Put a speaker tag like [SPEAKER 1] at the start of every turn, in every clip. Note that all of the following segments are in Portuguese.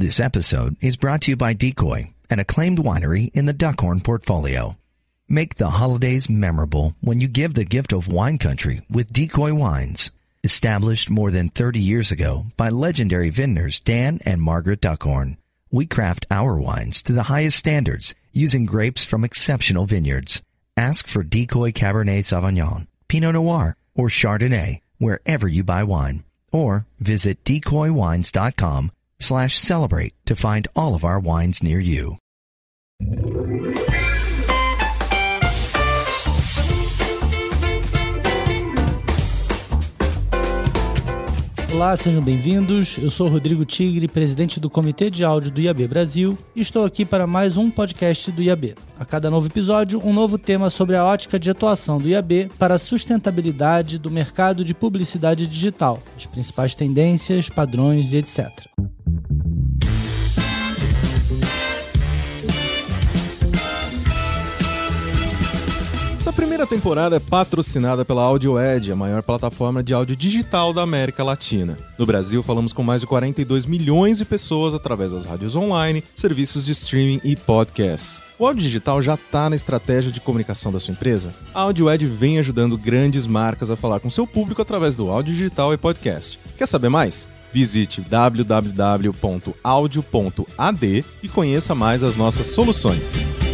[SPEAKER 1] This episode is brought to you by Decoy, an acclaimed winery in the Duckhorn portfolio. Make the holidays memorable when you give the gift of wine country with Decoy Wines. Established more than 30 years ago by legendary vintners Dan and Margaret Duckhorn, we craft our wines to the highest standards using grapes from exceptional vineyards. Ask for Decoy Cabernet Sauvignon, Pinot Noir, or Chardonnay wherever you buy wine, or visit decoywines.com slash celebrate to find all of our wines near you.
[SPEAKER 2] Olá, sejam bem-vindos. Eu sou Rodrigo Tigre, presidente do Comitê de Áudio do IAB Brasil, e estou aqui para mais um podcast do IAB. A cada novo episódio, um novo tema sobre a ótica de atuação do IAB para a sustentabilidade do mercado de publicidade digital, as principais tendências, padrões e etc.
[SPEAKER 3] Essa primeira temporada é patrocinada pela AudioEd, a maior plataforma de áudio digital da América Latina. No Brasil, falamos com mais de 42 milhões de pessoas através das rádios online, serviços de streaming e podcasts. O áudio digital já está na estratégia de comunicação da sua empresa? A AudioEd vem ajudando grandes marcas a falar com seu público através do áudio digital e podcast. Quer saber mais? Visite www.audio.ad e conheça mais as nossas soluções.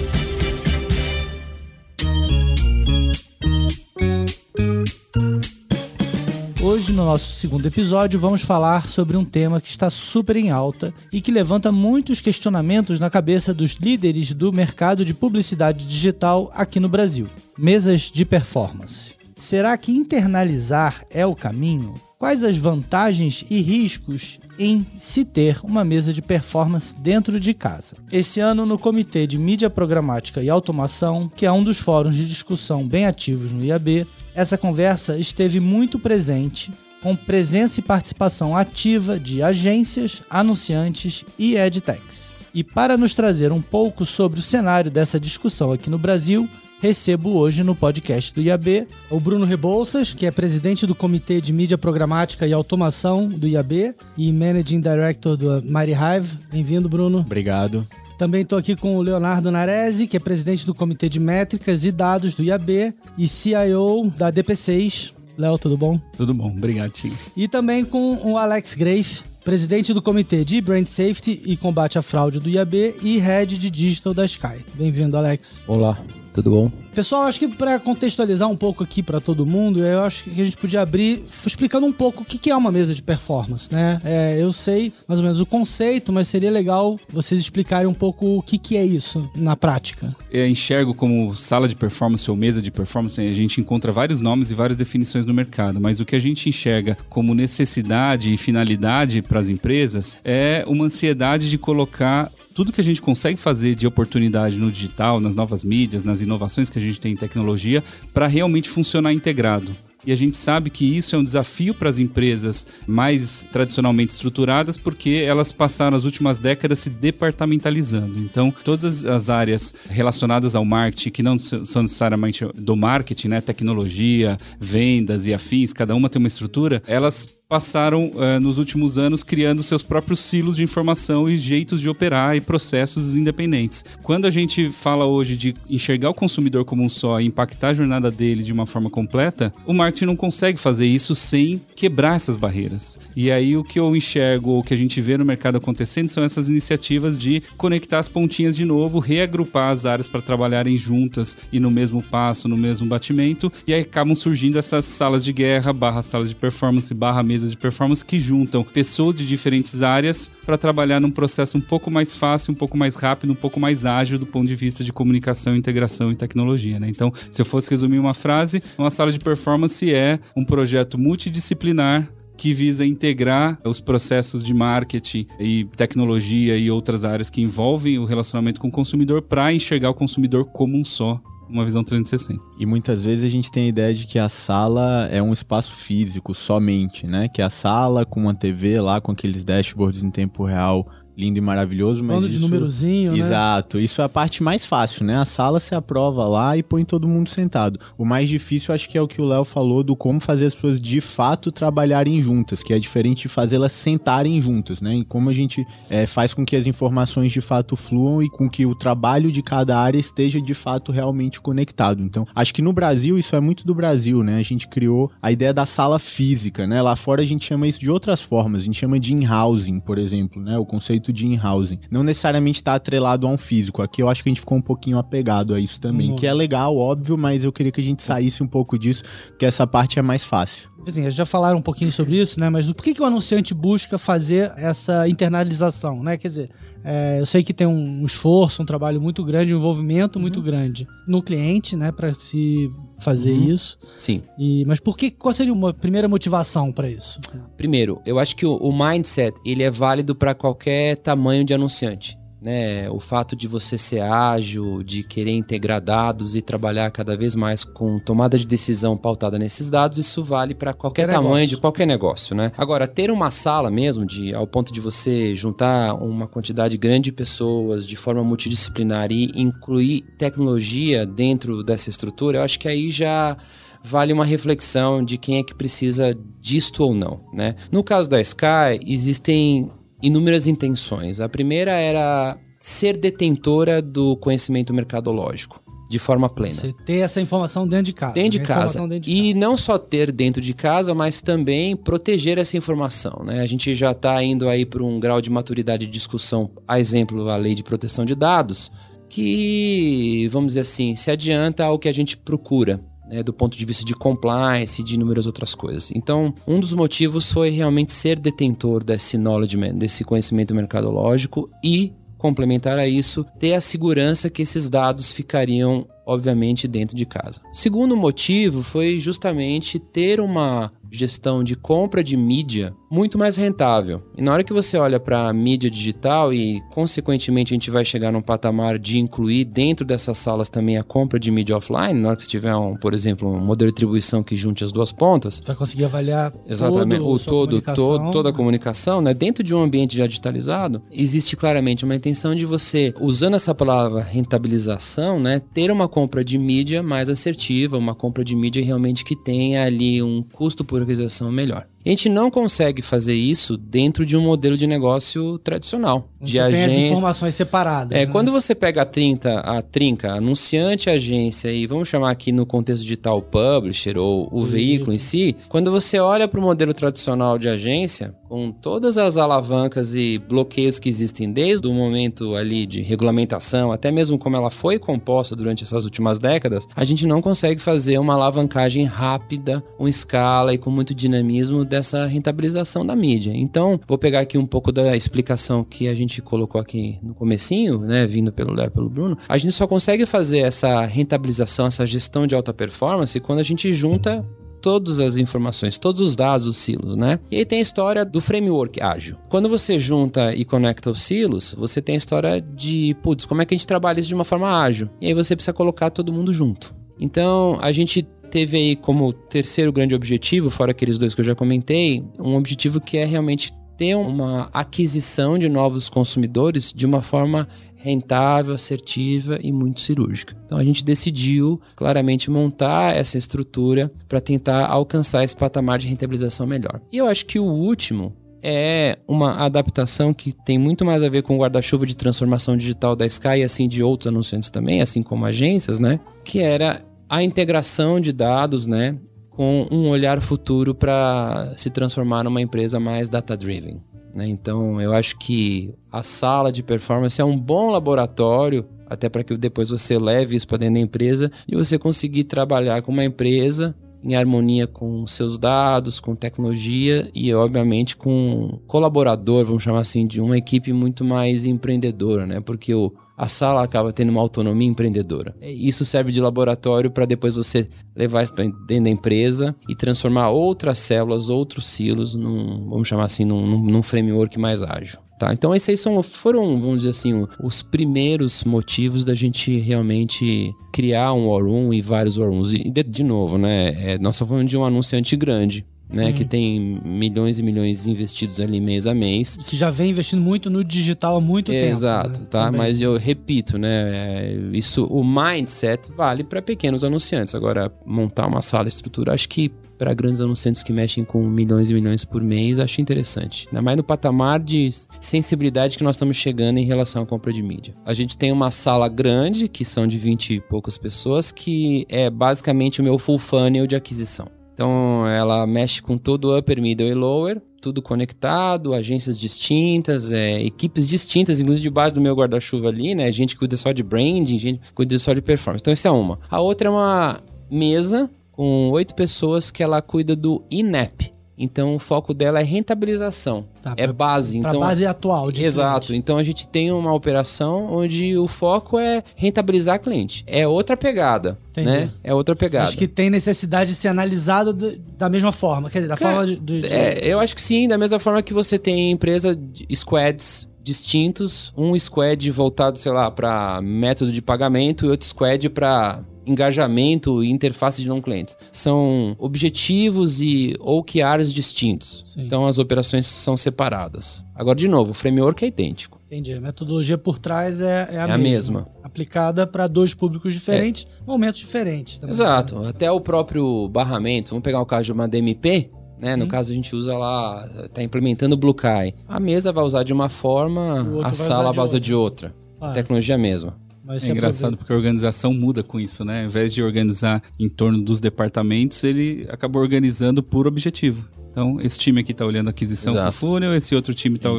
[SPEAKER 2] Hoje, no nosso segundo episódio, vamos falar sobre um tema que está super em alta e que levanta muitos questionamentos na cabeça dos líderes do mercado de publicidade digital aqui no Brasil: mesas de performance. Será que internalizar é o caminho? Quais as vantagens e riscos em se ter uma mesa de performance dentro de casa? Esse ano, no Comitê de Mídia Programática e Automação, que é um dos fóruns de discussão bem ativos no IAB, essa conversa esteve muito presente, com presença e participação ativa de agências, anunciantes e edtechs. E para nos trazer um pouco sobre o cenário dessa discussão aqui no Brasil, recebo hoje no podcast do IAB o Bruno Rebouças, que é presidente do Comitê de Mídia Programática e Automação do IAB e Managing Director do Mighty Hive. Bem-vindo, Bruno.
[SPEAKER 4] Obrigado.
[SPEAKER 2] Também estou aqui com o Leonardo Narese, que é presidente do Comitê de Métricas e Dados do IAB e CIO da DP6. Léo, tudo bom?
[SPEAKER 4] Tudo bom, obrigado, Tim.
[SPEAKER 2] E também com o Alex Grafe, presidente do Comitê de Brand Safety e Combate à Fraude do IAB e Head de Digital da Sky. Bem-vindo, Alex.
[SPEAKER 5] Olá, tudo bom?
[SPEAKER 2] Pessoal, acho que para contextualizar um pouco aqui para todo mundo, eu acho que a gente podia abrir explicando um pouco o que é uma mesa de performance, né? É, eu sei mais ou menos o conceito, mas seria legal vocês explicarem um pouco o que é isso na prática.
[SPEAKER 4] Eu enxergo como sala de performance ou mesa de performance, a gente encontra vários nomes e várias definições no mercado, mas o que a gente enxerga como necessidade e finalidade para as empresas é uma ansiedade de colocar tudo que a gente consegue fazer de oportunidade no digital, nas novas mídias, nas inovações que a gente tem em tecnologia, para realmente funcionar integrado. E a gente sabe que isso é um desafio para as empresas mais tradicionalmente estruturadas, porque elas passaram as últimas décadas se departamentalizando. Então, todas as áreas relacionadas ao marketing, que não são necessariamente do marketing, né, tecnologia, vendas e afins, cada uma tem uma estrutura, elas passaram uh, nos últimos anos criando seus próprios silos de informação e jeitos de operar e processos independentes. Quando a gente fala hoje de enxergar o consumidor como um só e impactar a jornada dele de uma forma completa, o marketing não consegue fazer isso sem quebrar essas barreiras. E aí o que eu enxergo, o que a gente vê no mercado acontecendo são essas iniciativas de conectar as pontinhas de novo, reagrupar as áreas para trabalharem juntas e no mesmo passo, no mesmo batimento, e aí acabam surgindo essas salas de guerra, barra salas de performance, barra mesas de performance que juntam pessoas de diferentes áreas para trabalhar num processo um pouco mais fácil, um pouco mais rápido, um pouco mais ágil do ponto de vista de comunicação, integração e tecnologia. Né? Então, se eu fosse resumir uma frase, uma sala de performance é um projeto multidisciplinar que visa integrar os processos de marketing e tecnologia e outras áreas que envolvem o relacionamento com o consumidor para enxergar o consumidor como um só uma visão 360.
[SPEAKER 5] E muitas vezes a gente tem a ideia de que a sala é um espaço físico somente, né? Que a sala com uma TV lá, com aqueles dashboards em tempo real lindo e maravilhoso, mas
[SPEAKER 2] de
[SPEAKER 5] isso...
[SPEAKER 2] númerozinho, né?
[SPEAKER 5] Exato. Isso é a parte mais fácil, né? A sala se aprova lá e põe todo mundo sentado. O mais difícil, acho que é o que o Léo falou do como fazer as pessoas de fato trabalharem juntas, que é diferente de fazê-las sentarem juntas, né? E como a gente é, faz com que as informações de fato fluam e com que o trabalho de cada área esteja de fato realmente conectado. Então, acho que no Brasil, isso é muito do Brasil, né? A gente criou a ideia da sala física, né? Lá fora a gente chama isso de outras formas. A gente chama de in-housing, por exemplo, né? O conceito de in-housing. Não necessariamente está atrelado a um físico. Aqui eu acho que a gente ficou um pouquinho apegado a isso também,
[SPEAKER 2] Uhum.
[SPEAKER 5] que é legal, óbvio, mas eu queria que a gente saísse um pouco disso, porque essa parte é mais fácil.
[SPEAKER 2] Assim, já falaram um pouquinho sobre isso, né? Mas por que, que o anunciante busca fazer essa internalização, né? Quer dizer, é, eu sei que tem um esforço, um trabalho muito grande, um envolvimento muito grande no cliente, né? Para se fazer isso.
[SPEAKER 6] Sim.
[SPEAKER 2] E, mas por que? Qual seria uma primeira motivação para isso?
[SPEAKER 6] Primeiro, eu acho que o, o mindset ele é válido para qualquer tamanho de anunciante. Né? O fato de você ser ágil, de querer integrar dados e trabalhar cada vez mais com tomada de decisão pautada nesses dados, isso vale para qualquer
[SPEAKER 2] Qualquer
[SPEAKER 6] tamanho
[SPEAKER 2] negócio.
[SPEAKER 6] de qualquer negócio, né? Agora, ter uma sala mesmo, de, ao ponto de você juntar uma quantidade grande de pessoas de forma multidisciplinar e incluir tecnologia dentro dessa estrutura, eu acho que aí já vale uma reflexão de quem é que precisa disto ou não, né? No caso da Sky, existem inúmeras intenções. A primeira era ser detentora do conhecimento mercadológico de forma plena.
[SPEAKER 2] Você ter essa informação dentro de casa.
[SPEAKER 6] Dentro de
[SPEAKER 2] né?
[SPEAKER 6] casa.
[SPEAKER 2] Dentro de
[SPEAKER 6] E não só ter dentro de casa, mas também proteger essa informação. Né? A gente já está indo aí para um grau de maturidade de discussão, a exemplo, a lei de proteção de dados, que, vamos dizer assim, se adianta ao que a gente procura. Né, do ponto de vista de compliance e de inúmeras outras coisas. Então, um dos motivos foi realmente ser detentor desse knowledge, desse conhecimento mercadológico e complementar a isso, ter a segurança que esses dados ficariam, obviamente, dentro de casa. Segundo motivo foi justamente ter uma gestão de compra de mídia muito mais rentável. E na hora que você olha para a mídia digital e, consequentemente, a gente vai chegar num patamar de incluir dentro dessas salas também a compra de mídia offline, na hora que você tiver, um, por exemplo, um modelo de atribuição que junte as duas pontas,
[SPEAKER 2] Vai conseguir avaliar
[SPEAKER 6] Exatamente,
[SPEAKER 2] todo,
[SPEAKER 6] o todo, todo, toda a comunicação, né? Dentro de um ambiente já digitalizado, existe claramente uma intenção de você, usando essa palavra rentabilização, né, ter uma compra de mídia mais assertiva, uma compra de mídia realmente que tenha ali um custo por aquisição melhor. A gente não consegue fazer isso dentro de um modelo de negócio tradicional. De
[SPEAKER 2] tem as
[SPEAKER 6] agência.
[SPEAKER 2] informações separadas.
[SPEAKER 6] É,
[SPEAKER 2] né?
[SPEAKER 6] quando você pega a 30, a trinca, anunciante, agência e vamos chamar aqui no contexto digital publisher ou o veículo em si, quando você olha para o modelo tradicional de agência, com todas as alavancas e bloqueios que existem desde o momento ali de regulamentação, até mesmo como ela foi composta durante essas últimas décadas, a gente não consegue fazer uma alavancagem rápida, com escala e com muito dinamismo dessa rentabilização da mídia. Então, vou pegar aqui um pouco da explicação que a gente colocou aqui no comecinho, né, vindo pelo Léo pelo Bruno. A gente só consegue fazer essa rentabilização, essa gestão de alta performance quando a gente junta todas as informações, todos os dados, os silos, né? E aí tem a história do framework ágil. Quando você junta e conecta os silos, você tem a história de, putz, como é que a gente trabalha isso de uma forma ágil? E aí você precisa colocar todo mundo junto. Então, a gente teve aí como terceiro grande objetivo, fora aqueles dois que eu já comentei, um objetivo que é realmente ter uma aquisição de novos consumidores de uma forma rentável, assertiva e muito cirúrgica. Então a gente decidiu claramente montar essa estrutura para tentar alcançar esse patamar de rentabilização melhor. E eu acho que o último é uma adaptação que tem muito mais a ver com o guarda-chuva de transformação digital da Sky e assim de outros anunciantes também, assim como agências, né? Que era a integração de dados, né? Com um olhar futuro para se transformar numa empresa mais data-driven. Né? Então, eu acho que a sala de performance é um bom laboratório, até para que depois você leve isso para dentro da empresa e você conseguir trabalhar com uma empresa em harmonia com seus dados, com tecnologia e, obviamente, com colaborador, vamos chamar assim, de uma equipe muito mais empreendedora, né? Porque o, a sala acaba tendo uma autonomia empreendedora. Isso serve de laboratório para depois você levar isso dentro da empresa e transformar outras células, outros silos, num, vamos chamar assim, num, num framework mais ágil. Tá, então esses aí são, foram, vamos dizer assim, os primeiros motivos da gente realmente criar um War Room e vários War Rooms. E de, de novo, né? É, nós estamos falando de um anunciante grande. Né?
[SPEAKER 2] Sim.
[SPEAKER 6] Que tem milhões e milhões investidos ali mês a mês.
[SPEAKER 2] Que já vem investindo muito no digital há muito tempo.
[SPEAKER 6] Exato,
[SPEAKER 2] né?
[SPEAKER 6] tá?
[SPEAKER 2] Também.
[SPEAKER 6] Mas eu repito, né? é, Isso, o mindset vale para pequenos anunciantes. Agora, montar uma sala, estrutura, acho que para grandes anunciantes que mexem com milhões e milhões por mês, acho interessante. Ainda mais no patamar de sensibilidade que nós estamos chegando em relação à compra de mídia. A gente tem uma sala grande, que são de 20 e poucas pessoas, que é basicamente o meu full funnel de aquisição. Então, ela mexe com todo o upper, middle e lower, tudo conectado, agências distintas, é, equipes distintas, inclusive debaixo do meu guarda-chuva ali, né? Gente que cuida só de branding, gente que cuida só de performance. Então, essa é uma. A outra é uma mesa com oito pessoas que ela cuida do INEP. Então, o foco dela é rentabilização.
[SPEAKER 2] Tá,
[SPEAKER 6] é
[SPEAKER 2] pra-
[SPEAKER 6] base.
[SPEAKER 2] Pra
[SPEAKER 6] então,
[SPEAKER 2] base atual de
[SPEAKER 6] Exato.
[SPEAKER 2] cliente.
[SPEAKER 6] Então a gente tem uma operação onde o foco é rentabilizar cliente. É outra pegada,
[SPEAKER 2] Entendi.
[SPEAKER 6] né? É outra pegada.
[SPEAKER 2] Acho que tem necessidade de ser analisado de- da mesma forma. Quer dizer, da
[SPEAKER 6] Cara,
[SPEAKER 2] forma de. de-
[SPEAKER 6] É, eu acho que sim, da mesma forma que você tem empresa squads distintos, um squad voltado, sei lá, para método de pagamento e outro squad para engajamento e interface de não clientes. São objetivos e OKRs distintos.
[SPEAKER 2] Sim.
[SPEAKER 6] Então as operações são separadas. Agora, de novo, o framework é idêntico.
[SPEAKER 2] Entendi. A metodologia por trás é, é a,
[SPEAKER 6] É a
[SPEAKER 2] mesma.
[SPEAKER 6] mesma.
[SPEAKER 2] Aplicada para dois públicos diferentes, momentos diferentes. também.
[SPEAKER 6] Exato. Até o próprio barramento. Vamos pegar o caso de uma DMP. Né? No caso, a gente usa lá, tá implementando o Blue Kai. A mesa vai usar de uma forma,
[SPEAKER 2] vai
[SPEAKER 6] a sala
[SPEAKER 2] usar de
[SPEAKER 6] vai usar de outra.
[SPEAKER 2] Ah,
[SPEAKER 6] A tecnologia é a mesma.
[SPEAKER 2] Mas
[SPEAKER 4] É engraçado
[SPEAKER 2] aproveita.
[SPEAKER 4] porque a organização muda com isso, né? Ao invés de organizar em torno dos departamentos, ele acabou organizando por objetivo. Então, esse time aqui está olhando aquisição
[SPEAKER 6] Exato.
[SPEAKER 4] full funnel, esse outro time está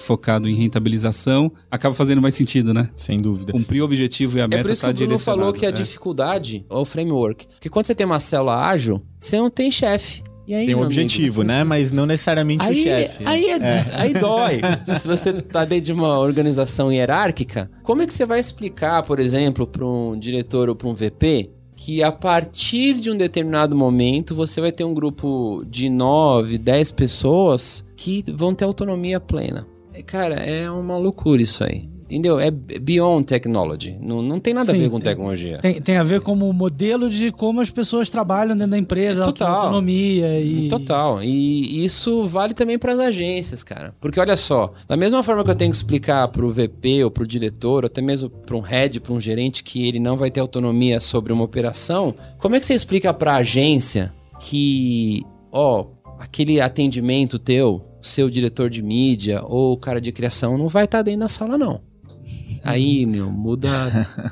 [SPEAKER 4] focado em rentabilização. Acaba fazendo mais sentido, né?
[SPEAKER 5] Sem dúvida.
[SPEAKER 4] Cumprir o objetivo e a
[SPEAKER 6] É
[SPEAKER 4] meta
[SPEAKER 6] por isso que
[SPEAKER 4] tá
[SPEAKER 6] o Bruno falou que a
[SPEAKER 4] né?
[SPEAKER 6] dificuldade é o framework. Porque quando você tem uma célula ágil, você não tem chefe. E aí,
[SPEAKER 5] Tem um
[SPEAKER 6] meu amigo?
[SPEAKER 5] objetivo, né? Mas não necessariamente o
[SPEAKER 6] Aí,
[SPEAKER 5] chefe.
[SPEAKER 6] aí, é- aí dói. Se você tá dentro de uma organização hierárquica, como é que você vai explicar, por exemplo, para um diretor ou para um VP que a partir de um determinado momento você vai ter um grupo de 9, 10 pessoas que vão ter autonomia plena? É, Cara, é uma loucura isso aí. Entendeu? É beyond technology. Não, não tem nada
[SPEAKER 2] Sim,
[SPEAKER 6] a ver com
[SPEAKER 2] é-
[SPEAKER 6] tecnologia.
[SPEAKER 2] Tem, tem a ver como modelo de como as pessoas trabalham dentro da empresa,
[SPEAKER 6] Total.
[SPEAKER 2] autonomia e.
[SPEAKER 6] Total. E isso vale também para as agências, cara. Porque olha só, da mesma forma que eu tenho que explicar para o VP ou para o diretor, ou até mesmo para um head, para um gerente que ele não vai ter autonomia sobre uma operação, como é que você explica para a agência que, ó, aquele atendimento teu, seu diretor de mídia ou o cara de criação não vai estar dentro da sala não. Aí, meu, muda,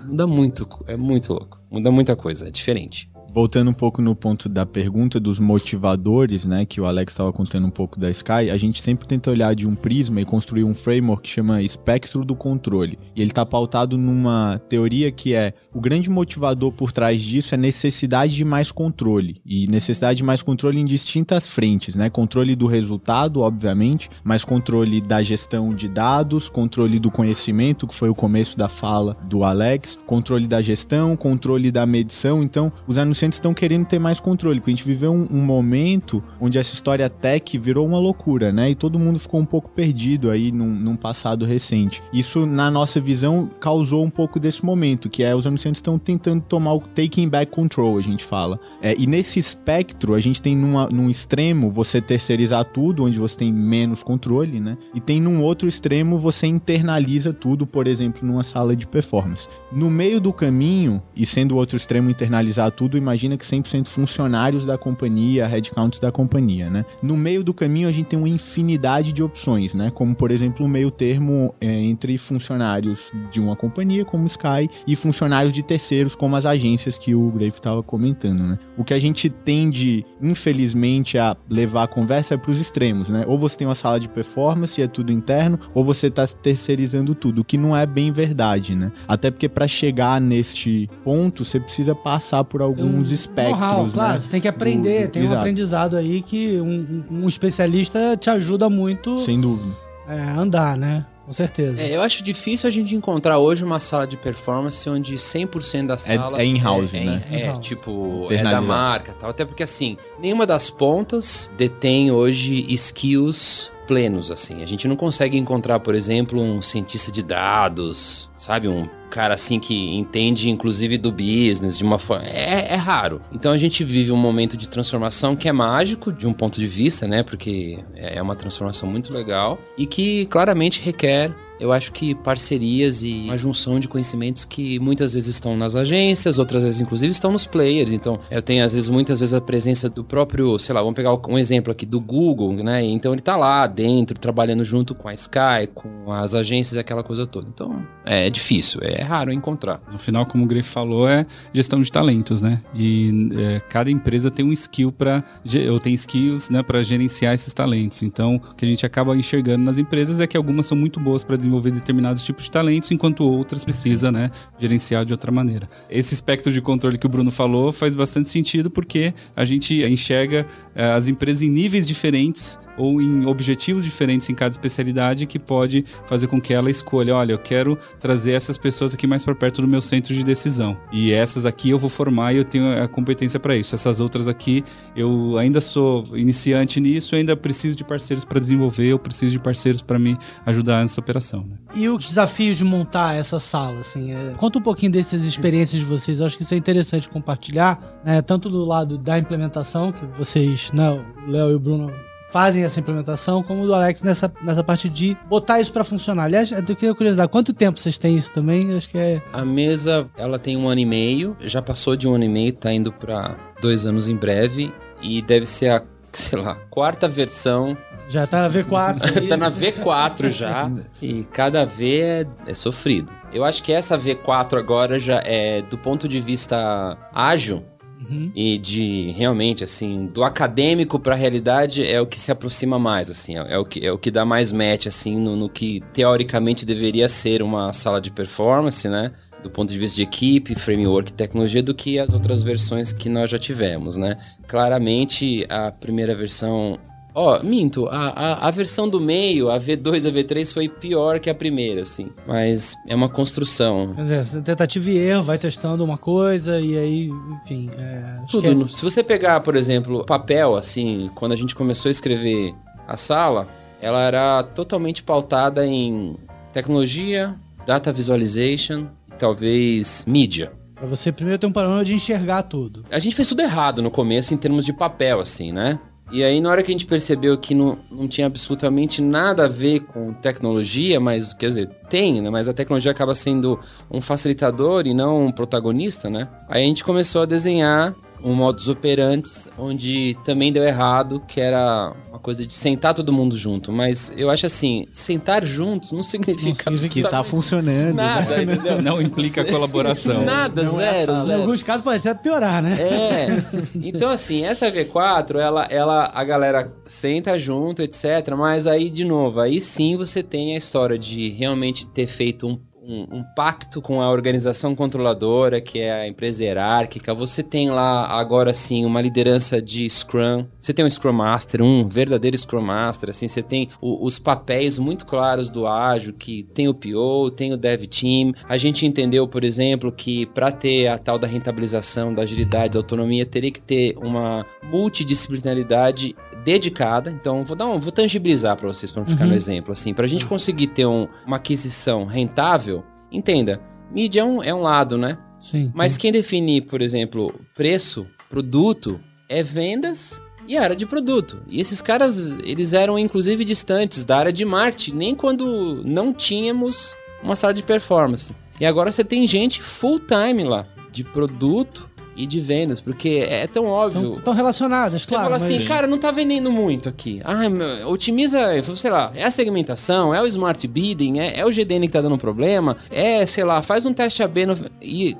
[SPEAKER 6] muda muito, é muito louco. Muda muita coisa, é diferente.
[SPEAKER 5] Voltando um pouco no ponto da pergunta dos motivadores, né, que o Alex estava contando um pouco da Sky, a gente sempre tenta olhar de um prisma e construir um framework que chama espectro do controle. E ele está pautado numa teoria que é o grande motivador por trás disso é necessidade de mais controle e necessidade de mais controle em distintas frentes, né? Controle do resultado, obviamente, mas controle da gestão de dados, controle do conhecimento, que foi o começo da fala do Alex, controle da gestão, controle da medição. Então, os anunciantes estão querendo ter mais controle, porque a gente viveu um, um momento onde essa história tech virou uma loucura, né? E todo mundo ficou um pouco perdido aí num, num passado recente. Isso, na nossa visão, causou um pouco desse momento, que é os anunciantes estão tentando tomar o taking back control, a gente fala. É, e nesse espectro, a gente tem numa, num extremo você terceirizar tudo, onde você tem menos controle, né? E tem num outro extremo você internaliza tudo, por exemplo, numa sala de performance. No meio do caminho, e sendo o outro extremo internalizar tudo, imagina que 100% funcionários da companhia, headcounts da companhia, né? No meio do caminho a gente tem uma infinidade de opções, né? Como, por exemplo, o meio termo é, entre funcionários de uma companhia, como Sky, e funcionários de terceiros, como as agências que o Grave estava comentando, né? O que a gente tende, infelizmente, a levar a conversa é para os extremos, né? Ou você tem uma sala de performance e é tudo interno, ou você está terceirizando tudo, o que não é bem verdade, né? Até porque para chegar neste ponto, você precisa passar por alguns espectros,
[SPEAKER 2] Know-how, claro,
[SPEAKER 5] né?
[SPEAKER 2] você tem que aprender,
[SPEAKER 5] Do-
[SPEAKER 2] tem um
[SPEAKER 5] exato.
[SPEAKER 2] aprendizado aí que um, um especialista te ajuda muito
[SPEAKER 5] Sem dúvida.
[SPEAKER 2] é, a andar, né? Com certeza.
[SPEAKER 6] É, eu acho difícil a gente encontrar hoje uma sala de performance onde 100% das
[SPEAKER 5] É-
[SPEAKER 6] salas
[SPEAKER 5] é in-house,
[SPEAKER 6] é,
[SPEAKER 5] né?
[SPEAKER 6] É, é,
[SPEAKER 2] In-house.
[SPEAKER 6] tipo, é da marca e tal. Até porque, assim, nenhuma das pontas detém hoje skills plenos, assim. A gente não consegue encontrar, por exemplo, um cientista de dados, sabe? Um cara assim que entende, inclusive, do business, de uma forma. É, é raro. Então a gente vive um momento de transformação que é mágico, de um ponto de vista, né? Porque é uma transformação muito legal e que claramente requer eu acho que parcerias e uma junção de conhecimentos que muitas vezes estão nas agências, outras vezes, inclusive, estão nos players. Então, eu tenho, às vezes, muitas vezes a presença do próprio, sei lá, vamos pegar um exemplo aqui do Google, né? Então, ele tá lá dentro, trabalhando junto com a Sky, com as agências, aquela coisa toda. Então, é, é difícil, é raro encontrar.
[SPEAKER 4] No final, como o Grey falou, é gestão de talentos, né? E é, cada empresa tem um skill para ou tem skills, né, para gerenciar esses talentos. Então, o que a gente acaba enxergando nas empresas é que algumas são muito boas para desenvolver determinados tipos de talentos, enquanto outras precisa, né, gerenciar de outra maneira. Esse espectro de controle que o Bruno falou faz bastante sentido porque a gente enxerga eh, as empresas em níveis diferentes ou em objetivos diferentes em cada especialidade que pode fazer com que ela escolha, olha, eu quero trazer essas pessoas aqui mais para perto do meu centro de decisão. E essas aqui eu vou formar e eu tenho a competência para isso. Essas outras aqui eu ainda sou iniciante nisso, ainda preciso de parceiros para desenvolver, eu preciso de parceiros para me ajudar nessa operação. Né?
[SPEAKER 2] E os desafios de montar essa sala, assim, é... conta um pouquinho dessas experiências de vocês. Eu acho que isso é interessante compartilhar, né? Tanto do lado da implementação que vocês, né, o Léo e o Bruno fazem essa implementação, como o do Alex nessa, nessa parte de botar isso para funcionar. Aliás, eu queria curiosidade, quanto tempo vocês têm isso também? Acho que é.
[SPEAKER 6] A mesa, ela tem um ano e meio, já passou de um ano e meio, tá indo para dois anos em breve, e deve ser a, sei lá, quarta versão
[SPEAKER 2] já tá na V4.
[SPEAKER 6] tá na V4 já. e cada V é, é, sofrido. Eu acho que essa V4 agora já é, do ponto de vista ágil, Uhum. E de realmente, assim, do acadêmico para a realidade é o que se aproxima mais, assim, é, é, o, que, é o que dá mais match, assim, no, no que teoricamente deveria ser uma sala de performance, né? do ponto de vista de equipe, framework e tecnologia do que as outras versões que nós já tivemos, né? Claramente a primeira versão Ó, oh, minto, a, a, a, versão do meio, a V2 a V3 foi pior que a primeira, assim. Mas é uma construção.
[SPEAKER 2] Quer dizer, tentativa e erro, vai testando uma coisa e aí, enfim. É,
[SPEAKER 6] Tudo. É... Se você pegar, por exemplo, papel, assim, quando a gente começou a escrever a sala, ela era totalmente pautada em tecnologia, data visualization, talvez mídia.
[SPEAKER 2] Pra você primeiro ter um panorama de enxergar tudo.
[SPEAKER 6] A gente fez tudo errado no começo em termos de papel, assim, né? E aí, na hora que a gente percebeu que não, não tinha absolutamente nada a ver com tecnologia, mas, quer dizer, tem, né? Mas a tecnologia acaba sendo um facilitador e não um protagonista, né? Aí a gente começou a desenhar um modus operandi onde também deu errado, que era uma coisa de sentar todo mundo junto. Mas eu acho assim, sentar juntos não significa
[SPEAKER 5] não que tá funcionando.
[SPEAKER 6] Nada,
[SPEAKER 5] né?
[SPEAKER 6] entendeu?
[SPEAKER 4] Não implica colaboração.
[SPEAKER 6] Nada, não é zero, é zero.
[SPEAKER 2] Em alguns casos pode até piorar, né?
[SPEAKER 6] É. Então, assim, essa V4, ela, ela, a galera senta junto, etc. Mas aí, de novo, aí sim você tem a história de realmente ter feito um um, um, pacto com a organização controladora, que é a empresa hierárquica. Você tem lá, agora sim, uma liderança de Scrum. Você tem um Scrum Master, um verdadeiro Scrum Master. Assim, você tem o, os papéis muito claros do ágil, que tem o PO, tem o Dev Team. A gente entendeu, por exemplo, que para ter a tal da rentabilização, da agilidade, da autonomia, teria que ter uma multidisciplinaridade dedicada. Então, vou dar um, vou tangibilizar para vocês para não ficar uhum. no exemplo assim, para a gente conseguir ter um, uma aquisição rentável. Entenda, mídia é um, é um lado, né?
[SPEAKER 2] Sim.
[SPEAKER 6] Mas quem define, por exemplo, preço, produto, é vendas e área de produto. E esses caras, eles eram inclusive distantes da área de marketing, nem quando não tínhamos uma sala de performance. E agora você tem gente full time lá, de produto, e de vendas, porque é tão óbvio.
[SPEAKER 2] Estão relacionadas, claro.
[SPEAKER 6] Você fala assim, cara, não tá vendendo muito aqui. Ah, otimiza, sei lá, é a segmentação, é o smart bidding, é, é o GDN que tá dando problema, é, sei lá, faz um teste AB no, e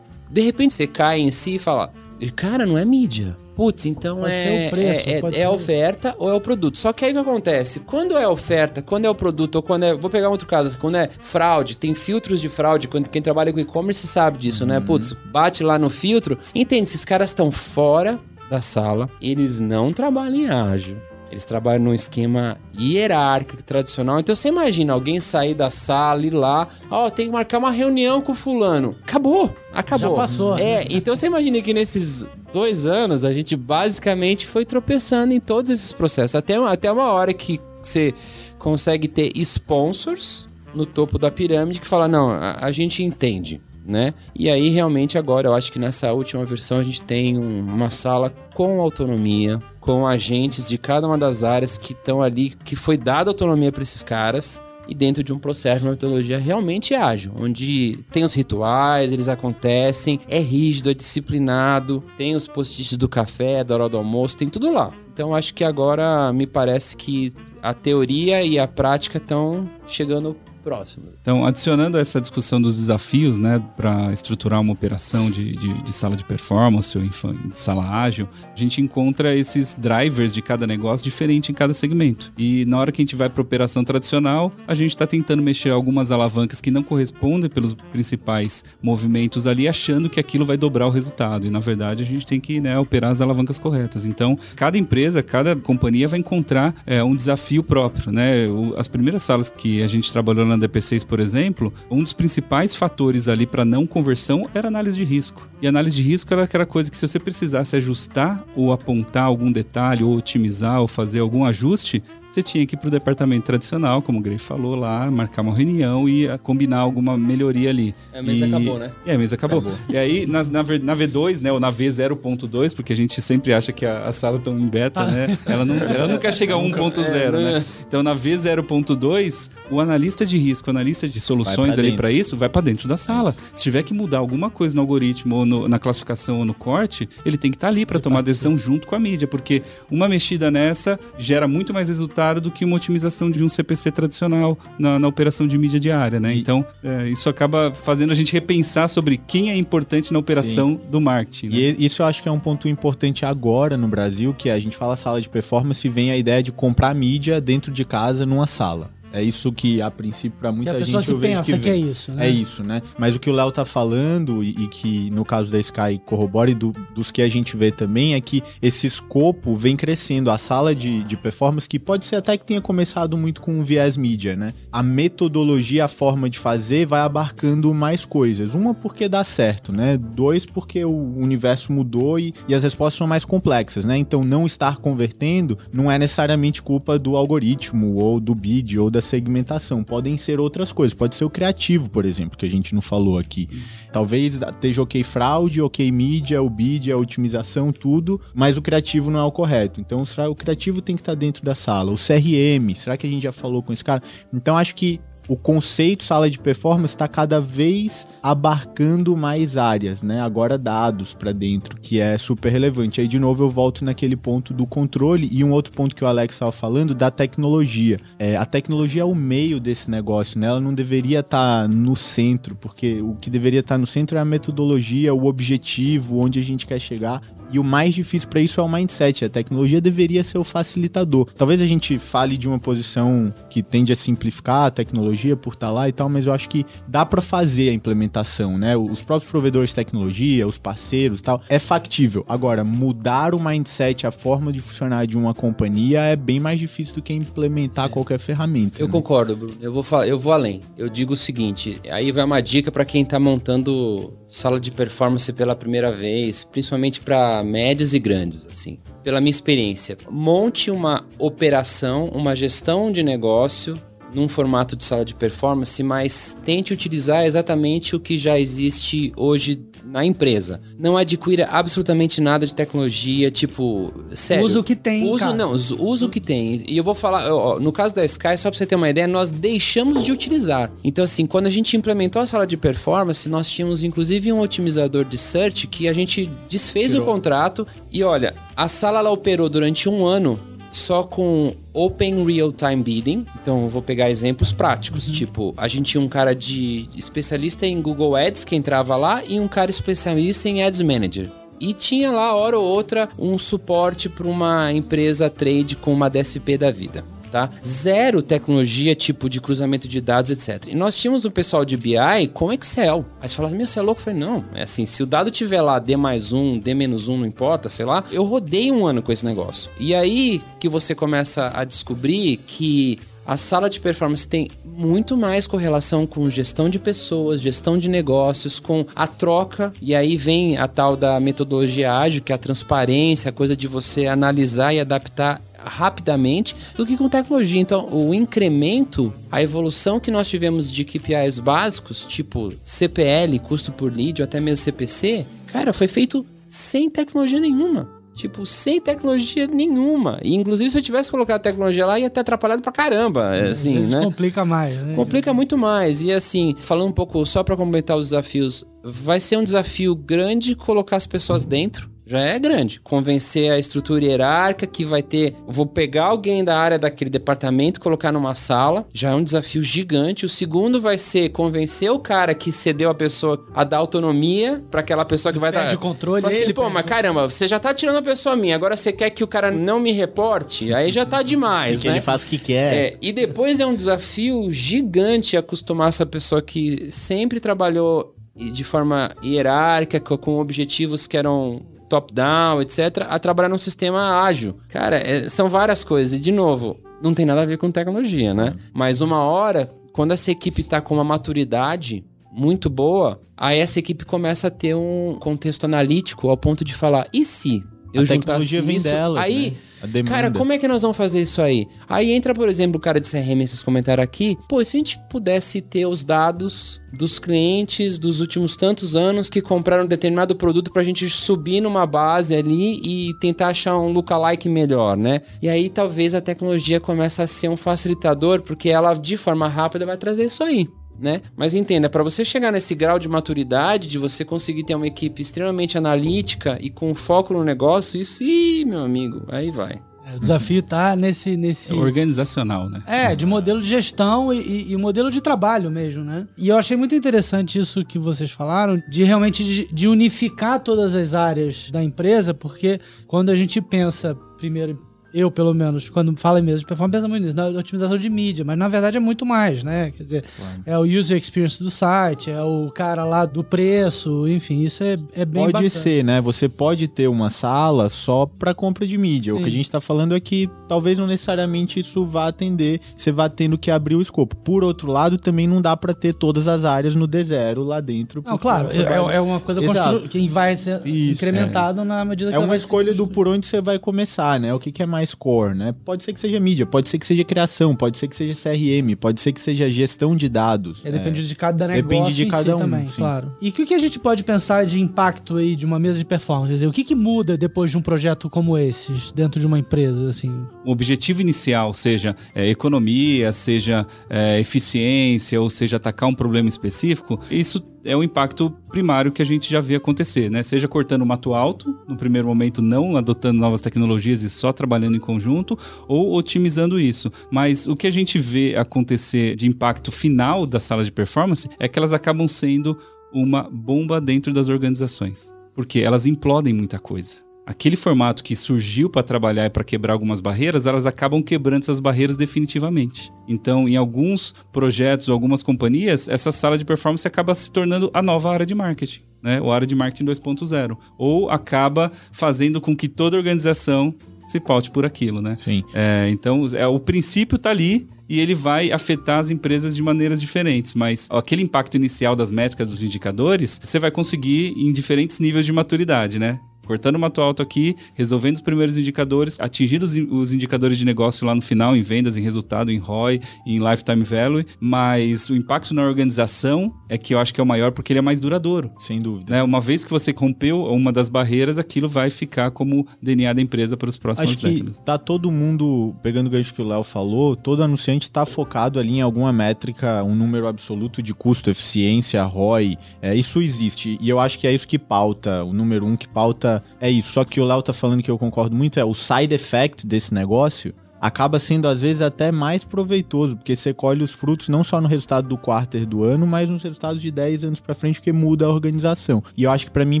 [SPEAKER 6] de repente você cai em si e fala, cara, não é mídia. Putz, então pode é, preço, é, é, é a oferta ou é o produto. Só que aí o que acontece? Quando é oferta, quando é o produto, ou quando é. Vou pegar um outro caso, quando é fraude, tem filtros de fraude. Quando, quem trabalha com e-commerce sabe disso, né? uhum. né? Putz, bate lá no filtro. Entende? Esses caras estão fora da sala, eles não trabalham em ágil. Eles trabalham num esquema hierárquico, tradicional. Então você imagina alguém sair da sala e lá, ó, oh, tem que marcar uma reunião com fulano. Acabou, acabou.
[SPEAKER 2] Já passou.
[SPEAKER 6] É, então você imagina que nesses dois anos a gente basicamente foi tropeçando em todos esses processos. Até, até uma hora que você consegue ter sponsors no topo da pirâmide que fala: não, a, a gente entende né? E aí realmente agora eu acho que nessa última versão a gente tem um, uma sala com autonomia, com agentes de cada uma das áreas que estão ali, que foi dada autonomia para esses caras e dentro de um processo, uma metodologia realmente ágil, onde tem os rituais, eles acontecem, é rígido, é disciplinado, tem os post-its do café, da hora do almoço, tem tudo lá. Então acho que agora me parece que a teoria e a prática estão chegando próximos.
[SPEAKER 4] Então, adicionando essa discussão dos desafios, né, para estruturar uma operação de, de, de, sala de performance ou de sala ágil, a gente encontra esses drivers de cada negócio diferente em cada segmento. E na hora que a gente vai para operação tradicional, a gente está tentando mexer algumas alavancas que não correspondem pelos principais movimentos ali, achando que aquilo vai dobrar o resultado. E na verdade, a gente tem que né, operar as alavancas corretas. Então, cada empresa, cada companhia vai encontrar é, um desafio próprio. Né? As primeiras salas que a gente trabalhou na DP6, por exemplo, um dos principais fatores ali para não conversão era análise de risco. E análise de risco era aquela coisa que se você precisasse ajustar ou apontar algum detalhe, ou otimizar, ou fazer algum ajuste, você tinha que ir para o departamento tradicional, como o Grey falou lá, marcar uma reunião e combinar alguma melhoria ali.
[SPEAKER 6] É, a mesa e... acabou, né?
[SPEAKER 4] É, a mesa acabou. acabou. E aí, na, na, na, V2, né, ou na V0.2, porque a gente sempre acha que a, a sala está em beta, né? Ela, não, ela nunca chega a 1.0, é, né? É. Então, na V0.2, o analista de risco, o analista de soluções pra ali para isso, vai para dentro da sala. Se tiver que mudar alguma coisa no algoritmo, ou no, na classificação, ou no corte, ele tem que estar tá ali para tomar decisão junto com a mídia, porque uma mexida nessa gera muito mais resultado resultado do que uma otimização de um CPC tradicional na, na operação de mídia diária, né? Então, é, isso acaba fazendo a gente repensar sobre quem é importante na operação Sim. do marketing. Né?
[SPEAKER 5] E isso eu acho que é um ponto importante agora no Brasil, que a gente fala sala de performance e vem a ideia de comprar mídia dentro de casa numa sala. É isso que, a princípio, para muita gente
[SPEAKER 2] eu vejo que, que, é isso, né?
[SPEAKER 5] É isso, né? Mas o que o Léo tá falando, e, e, que no caso da Sky corrobora e do, dos que a gente vê também, é que esse escopo vem crescendo. A sala de, de performance, que pode ser até que tenha começado muito com o viés mídia, né? A metodologia, a forma de fazer vai abarcando mais coisas. Uma, porque dá certo, né? Dois, porque o universo mudou e, e as respostas são mais complexas, né? Então, não estar convertendo não é necessariamente culpa do algoritmo ou do bid ou da da segmentação. Podem ser outras coisas. Pode ser o criativo, por exemplo, que a gente não falou aqui. Talvez esteja ok fraude, ok mídia, o bid, a otimização, tudo, mas o criativo não é o correto. Então, o criativo tem que estar dentro da sala. O CRM, será que a gente já falou com esse cara? Então, acho que o conceito sala de performance está cada vez abarcando mais áreas, né? Agora dados para dentro, que é super relevante. Aí de novo eu volto naquele ponto do controle e um outro ponto que o Alex estava falando da tecnologia. É, a tecnologia é o meio desse negócio, né? Ela não deveria estar tá no centro, porque o que deveria estar tá no centro é a metodologia, o objetivo, onde a gente quer chegar. E o mais difícil para isso é o mindset. A tecnologia deveria ser o facilitador. Talvez a gente fale de uma posição que tende a simplificar a tecnologia por estar tá lá e tal, mas eu acho que dá para fazer a implementação, né? Os próprios provedores de tecnologia, os parceiros e tal, é factível. Agora, mudar o mindset, a forma de funcionar de uma companhia é bem mais difícil do que implementar é. qualquer ferramenta.
[SPEAKER 6] Eu
[SPEAKER 5] né?
[SPEAKER 6] concordo, Bruno. Eu vou, falar, eu vou além. Eu digo o seguinte: aí vai uma dica para quem tá montando sala de performance pela primeira vez, principalmente para médias e grandes, assim. Pela minha experiência, monte uma operação, uma gestão de negócio num formato de sala de performance, mas tente utilizar exatamente o que já existe hoje na empresa. Não adquira absolutamente nada de tecnologia, tipo, sério.
[SPEAKER 2] Usa o que tem.
[SPEAKER 6] Usa, não, usa o que tem. E eu vou falar, ó, no caso da Sky, só pra você ter uma ideia, nós deixamos de utilizar. Então, assim, quando a gente implementou a sala de performance, nós tínhamos inclusive um otimizador de search que a gente desfez Tirou. o contrato e olha, a sala ela operou durante um ano só com Open Real Time Bidding. Então, vou pegar exemplos práticos. Uhum. Tipo, a gente tinha um cara de especialista em Google Ads que entrava lá e um cara especialista em Ads Manager. E tinha lá, hora ou outra, um suporte para uma empresa trade com uma DSP da vida tá? Zero tecnologia, tipo de cruzamento de dados, etc. E nós tínhamos o pessoal de BI com Excel. Aí você fala, meu, você é louco? Eu falei, não, é assim, se o dado tiver lá D mais um, D menos um, não importa, sei lá, eu rodei um ano com esse negócio. E aí que você começa a descobrir que a sala de performance tem muito mais correlação com gestão de pessoas, gestão de negócios, com a troca, e aí vem a tal da metodologia ágil, que é a transparência, a coisa de você analisar e adaptar rapidamente do que com tecnologia. Então, o incremento, a evolução que nós tivemos de KPIs básicos, tipo CPL, custo por lead, ou até mesmo CPC, cara, foi feito sem tecnologia nenhuma. Tipo, sem tecnologia nenhuma. E, inclusive, se eu tivesse colocado tecnologia lá, ia ter atrapalhado pra caramba. Assim,
[SPEAKER 2] Isso
[SPEAKER 6] né?
[SPEAKER 2] complica mais, né?
[SPEAKER 6] Complica muito mais. E assim, falando um pouco só para completar os desafios, vai ser um desafio grande colocar as pessoas dentro. Já é grande. Convencer a estrutura hierárquica que vai ter. Vou pegar alguém da área daquele departamento, colocar numa sala. Já é um desafio gigante. O segundo vai ser convencer o cara que cedeu a pessoa a dar autonomia para aquela pessoa que vai
[SPEAKER 2] Perde
[SPEAKER 6] dar.
[SPEAKER 2] o controle,
[SPEAKER 6] assim,
[SPEAKER 2] ele
[SPEAKER 6] pô,
[SPEAKER 2] perde
[SPEAKER 6] mas caramba, você já tá tirando a pessoa minha. Agora você quer que o cara não me reporte? Aí já tá demais,
[SPEAKER 5] que
[SPEAKER 6] né?
[SPEAKER 5] ele faça o que quer.
[SPEAKER 6] É, e depois é um desafio gigante acostumar essa pessoa que sempre trabalhou de forma hierárquica, co- com objetivos que eram top-down, etc., a trabalhar num sistema ágil. Cara, é- são várias coisas. E, de novo, não tem nada a ver com tecnologia, né? Mas uma hora, quando essa equipe tá com uma maturidade muito boa, aí essa equipe começa a ter um contexto analítico ao ponto de falar, e se eu
[SPEAKER 5] a tecnologia vem
[SPEAKER 6] isso?
[SPEAKER 5] dela.
[SPEAKER 6] Aí,
[SPEAKER 5] né?
[SPEAKER 6] Cara, como é que nós vamos fazer isso aí? Aí entra, por exemplo, o cara de CRM, esses comentários aqui. Pô, se a gente pudesse ter os dados dos clientes dos últimos tantos anos que compraram determinado produto pra gente subir numa base ali e tentar achar um lookalike melhor, né? E aí talvez a tecnologia comece a ser um facilitador, porque ela de forma rápida vai trazer isso aí. Né? Mas entenda, para você chegar nesse grau de maturidade, de você conseguir ter uma equipe extremamente analítica e com foco no negócio, isso, ih, meu amigo, aí vai.
[SPEAKER 2] É, O desafio tá nesse. nesse...
[SPEAKER 4] Organizacional, né?
[SPEAKER 2] É, de modelo de gestão e, e- e modelo de trabalho mesmo, né? E eu achei muito interessante isso que vocês falaram, de realmente de, de unificar todas as áreas da empresa, porque quando a gente pensa, primeiro, eu pelo menos, quando fala em mesa de performance, pensa muito nisso, na otimização de mídia, mas na verdade é muito mais, né? Quer dizer, é o user experience do site, é o cara lá do preço, enfim, isso é, é bem
[SPEAKER 5] Pode
[SPEAKER 2] bacana.
[SPEAKER 5] ser, né? Você pode ter uma sala só para compra de mídia. O
[SPEAKER 2] Sim.
[SPEAKER 5] que a gente tá falando é que talvez não necessariamente isso vá atender, você vá tendo que abrir o escopo. Por outro lado, também não dá para ter todas as áreas no D0 lá dentro.
[SPEAKER 2] Não, claro,
[SPEAKER 5] é
[SPEAKER 2] é, é uma coisa constru... que vai ser
[SPEAKER 5] Isso,
[SPEAKER 2] incrementado na medida que
[SPEAKER 5] É uma escolha do por onde você vai começar, né? O que, que é mais core, né? Pode ser que seja mídia, pode ser que seja criação, pode ser que seja CRM, pode ser que seja gestão de dados.
[SPEAKER 2] É, depende de cada negócio
[SPEAKER 5] Depende de
[SPEAKER 2] em si
[SPEAKER 5] cada um,
[SPEAKER 2] também,
[SPEAKER 5] sim.
[SPEAKER 2] claro. E o que, que a gente pode pensar de impacto aí de uma mesa de performance? Quer dizer, o que, que muda depois de um projeto como esses dentro de uma empresa, assim?
[SPEAKER 4] o objetivo inicial, seja é, economia, seja é, eficiência, ou seja, atacar um problema específico, isso é o impacto primário que a gente já vê acontecer, né? Seja cortando o mato alto, no primeiro momento não adotando novas tecnologias e só trabalhando em conjunto, ou otimizando isso. Mas o que a gente vê acontecer de impacto final das salas de performance é que elas acabam sendo uma bomba dentro das organizações. Porque elas implodem muita coisa aquele formato que surgiu para trabalhar e para quebrar algumas barreiras, elas acabam quebrando essas barreiras definitivamente. Então, em alguns projetos, algumas companhias, essa sala de performance acaba se tornando a nova área de marketing, né? Ou área de marketing 2.0, ou acaba fazendo com que toda organização se paute por aquilo, né?
[SPEAKER 5] Sim.
[SPEAKER 4] É, então, é, o princípio tá ali e ele vai afetar as empresas de maneiras diferentes, mas aquele impacto inicial das métricas, dos indicadores, você vai conseguir em diferentes níveis de maturidade, né? Cortando o mato alto aqui, resolvendo os primeiros indicadores, atingindo os, os indicadores de negócio lá no final, em vendas, em resultado, em ROI, em lifetime value, mas o impacto na organização é que eu acho que é o maior porque ele é mais duradouro.
[SPEAKER 5] Sem dúvida.
[SPEAKER 4] Né? Uma vez que você rompeu uma das barreiras, aquilo vai ficar como DNA da empresa para os próximos
[SPEAKER 5] Acho que
[SPEAKER 4] décadas.
[SPEAKER 5] tá todo mundo, pegando o gancho que o Léo falou, todo anunciante tá focado ali em alguma métrica, um número absoluto de custo, eficiência, ROI. É, isso existe. E eu acho que é isso que pauta, o número um que pauta é isso. Só que o Léo tá falando que eu concordo muito, é o side effect desse negócio acaba sendo às vezes até mais proveitoso, porque você colhe os frutos não só no resultado do quarter do ano, mas nos resultados de 10 anos pra frente, porque muda a organização. E eu acho que pra mim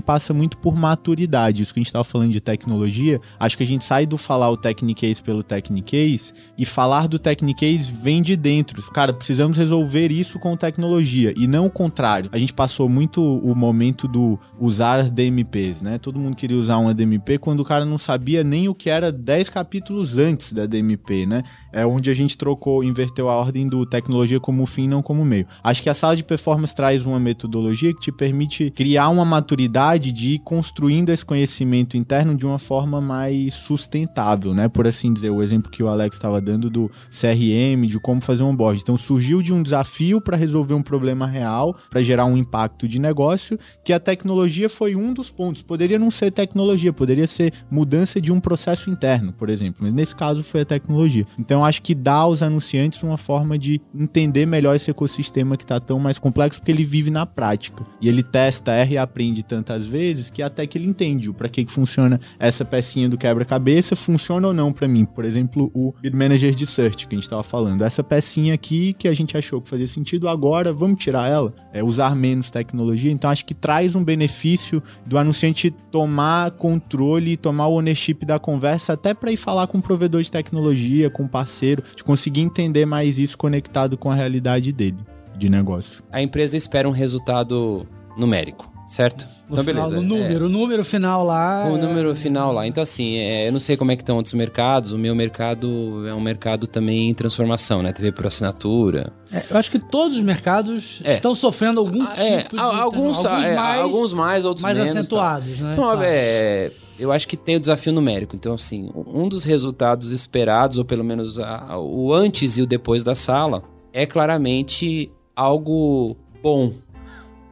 [SPEAKER 5] passa muito por maturidade. Isso que a gente tava falando de tecnologia, acho que a gente sai do falar o Technicase pelo Technicase e falar do Technicase vem de dentro. Cara, precisamos resolver isso com tecnologia e não o contrário. A gente passou muito o momento do usar DMPs, né? Todo mundo queria usar uma DMP quando o cara não sabia nem o que era 10 capítulos antes da DMP TMP, né? É onde a gente trocou, inverteu a ordem do tecnologia como fim, não como meio. Acho que a sala de performance traz uma metodologia que te permite criar uma maturidade de ir construindo esse conhecimento interno de uma forma mais sustentável, né? Por assim dizer, o exemplo que o Alex estava dando do CRM, de como fazer um onboard. Então surgiu de um desafio para resolver um problema real, para gerar um impacto de negócio, que a tecnologia foi um dos pontos. Poderia não ser tecnologia, poderia ser mudança de um processo interno, por exemplo. Mas nesse caso foi a tecnologia. Então acho que dá aos anunciantes uma forma de entender melhor esse ecossistema que está tão mais complexo, porque ele vive na prática. E ele testa, erra e aprende tantas vezes que até que ele entende para que, que funciona essa pecinha do quebra-cabeça, funciona ou não para mim. Por exemplo, o Bid Manager de Search que a gente estava falando. Essa pecinha aqui que a gente achou que fazia sentido, agora vamos tirar ela, é usar menos tecnologia. Então acho que traz um benefício do anunciante tomar controle, tomar o ownership da conversa, até para ir falar com o provedor de tecnologia, com o parceiro, de conseguir entender mais isso conectado com a realidade dele de negócio.
[SPEAKER 6] A empresa espera um resultado numérico certo?
[SPEAKER 2] No então, final, beleza. No número, é, o número final lá.
[SPEAKER 6] O é... número final lá. Então, assim, é, eu não sei como é que estão outros mercados. O meu mercado é um mercado também em transformação, né? TV por assinatura.
[SPEAKER 2] É, eu acho que todos os mercados é. estão sofrendo algum é, tipo de...
[SPEAKER 6] Alguns, alguns mais, alguns mais, outros
[SPEAKER 2] mais
[SPEAKER 6] menos.
[SPEAKER 2] Mais acentuados, tá. né?
[SPEAKER 6] Então, claro. é eu acho que tem o desafio numérico. Então, assim, um dos resultados esperados, ou pelo menos a, o antes e o depois da sala, é claramente algo bom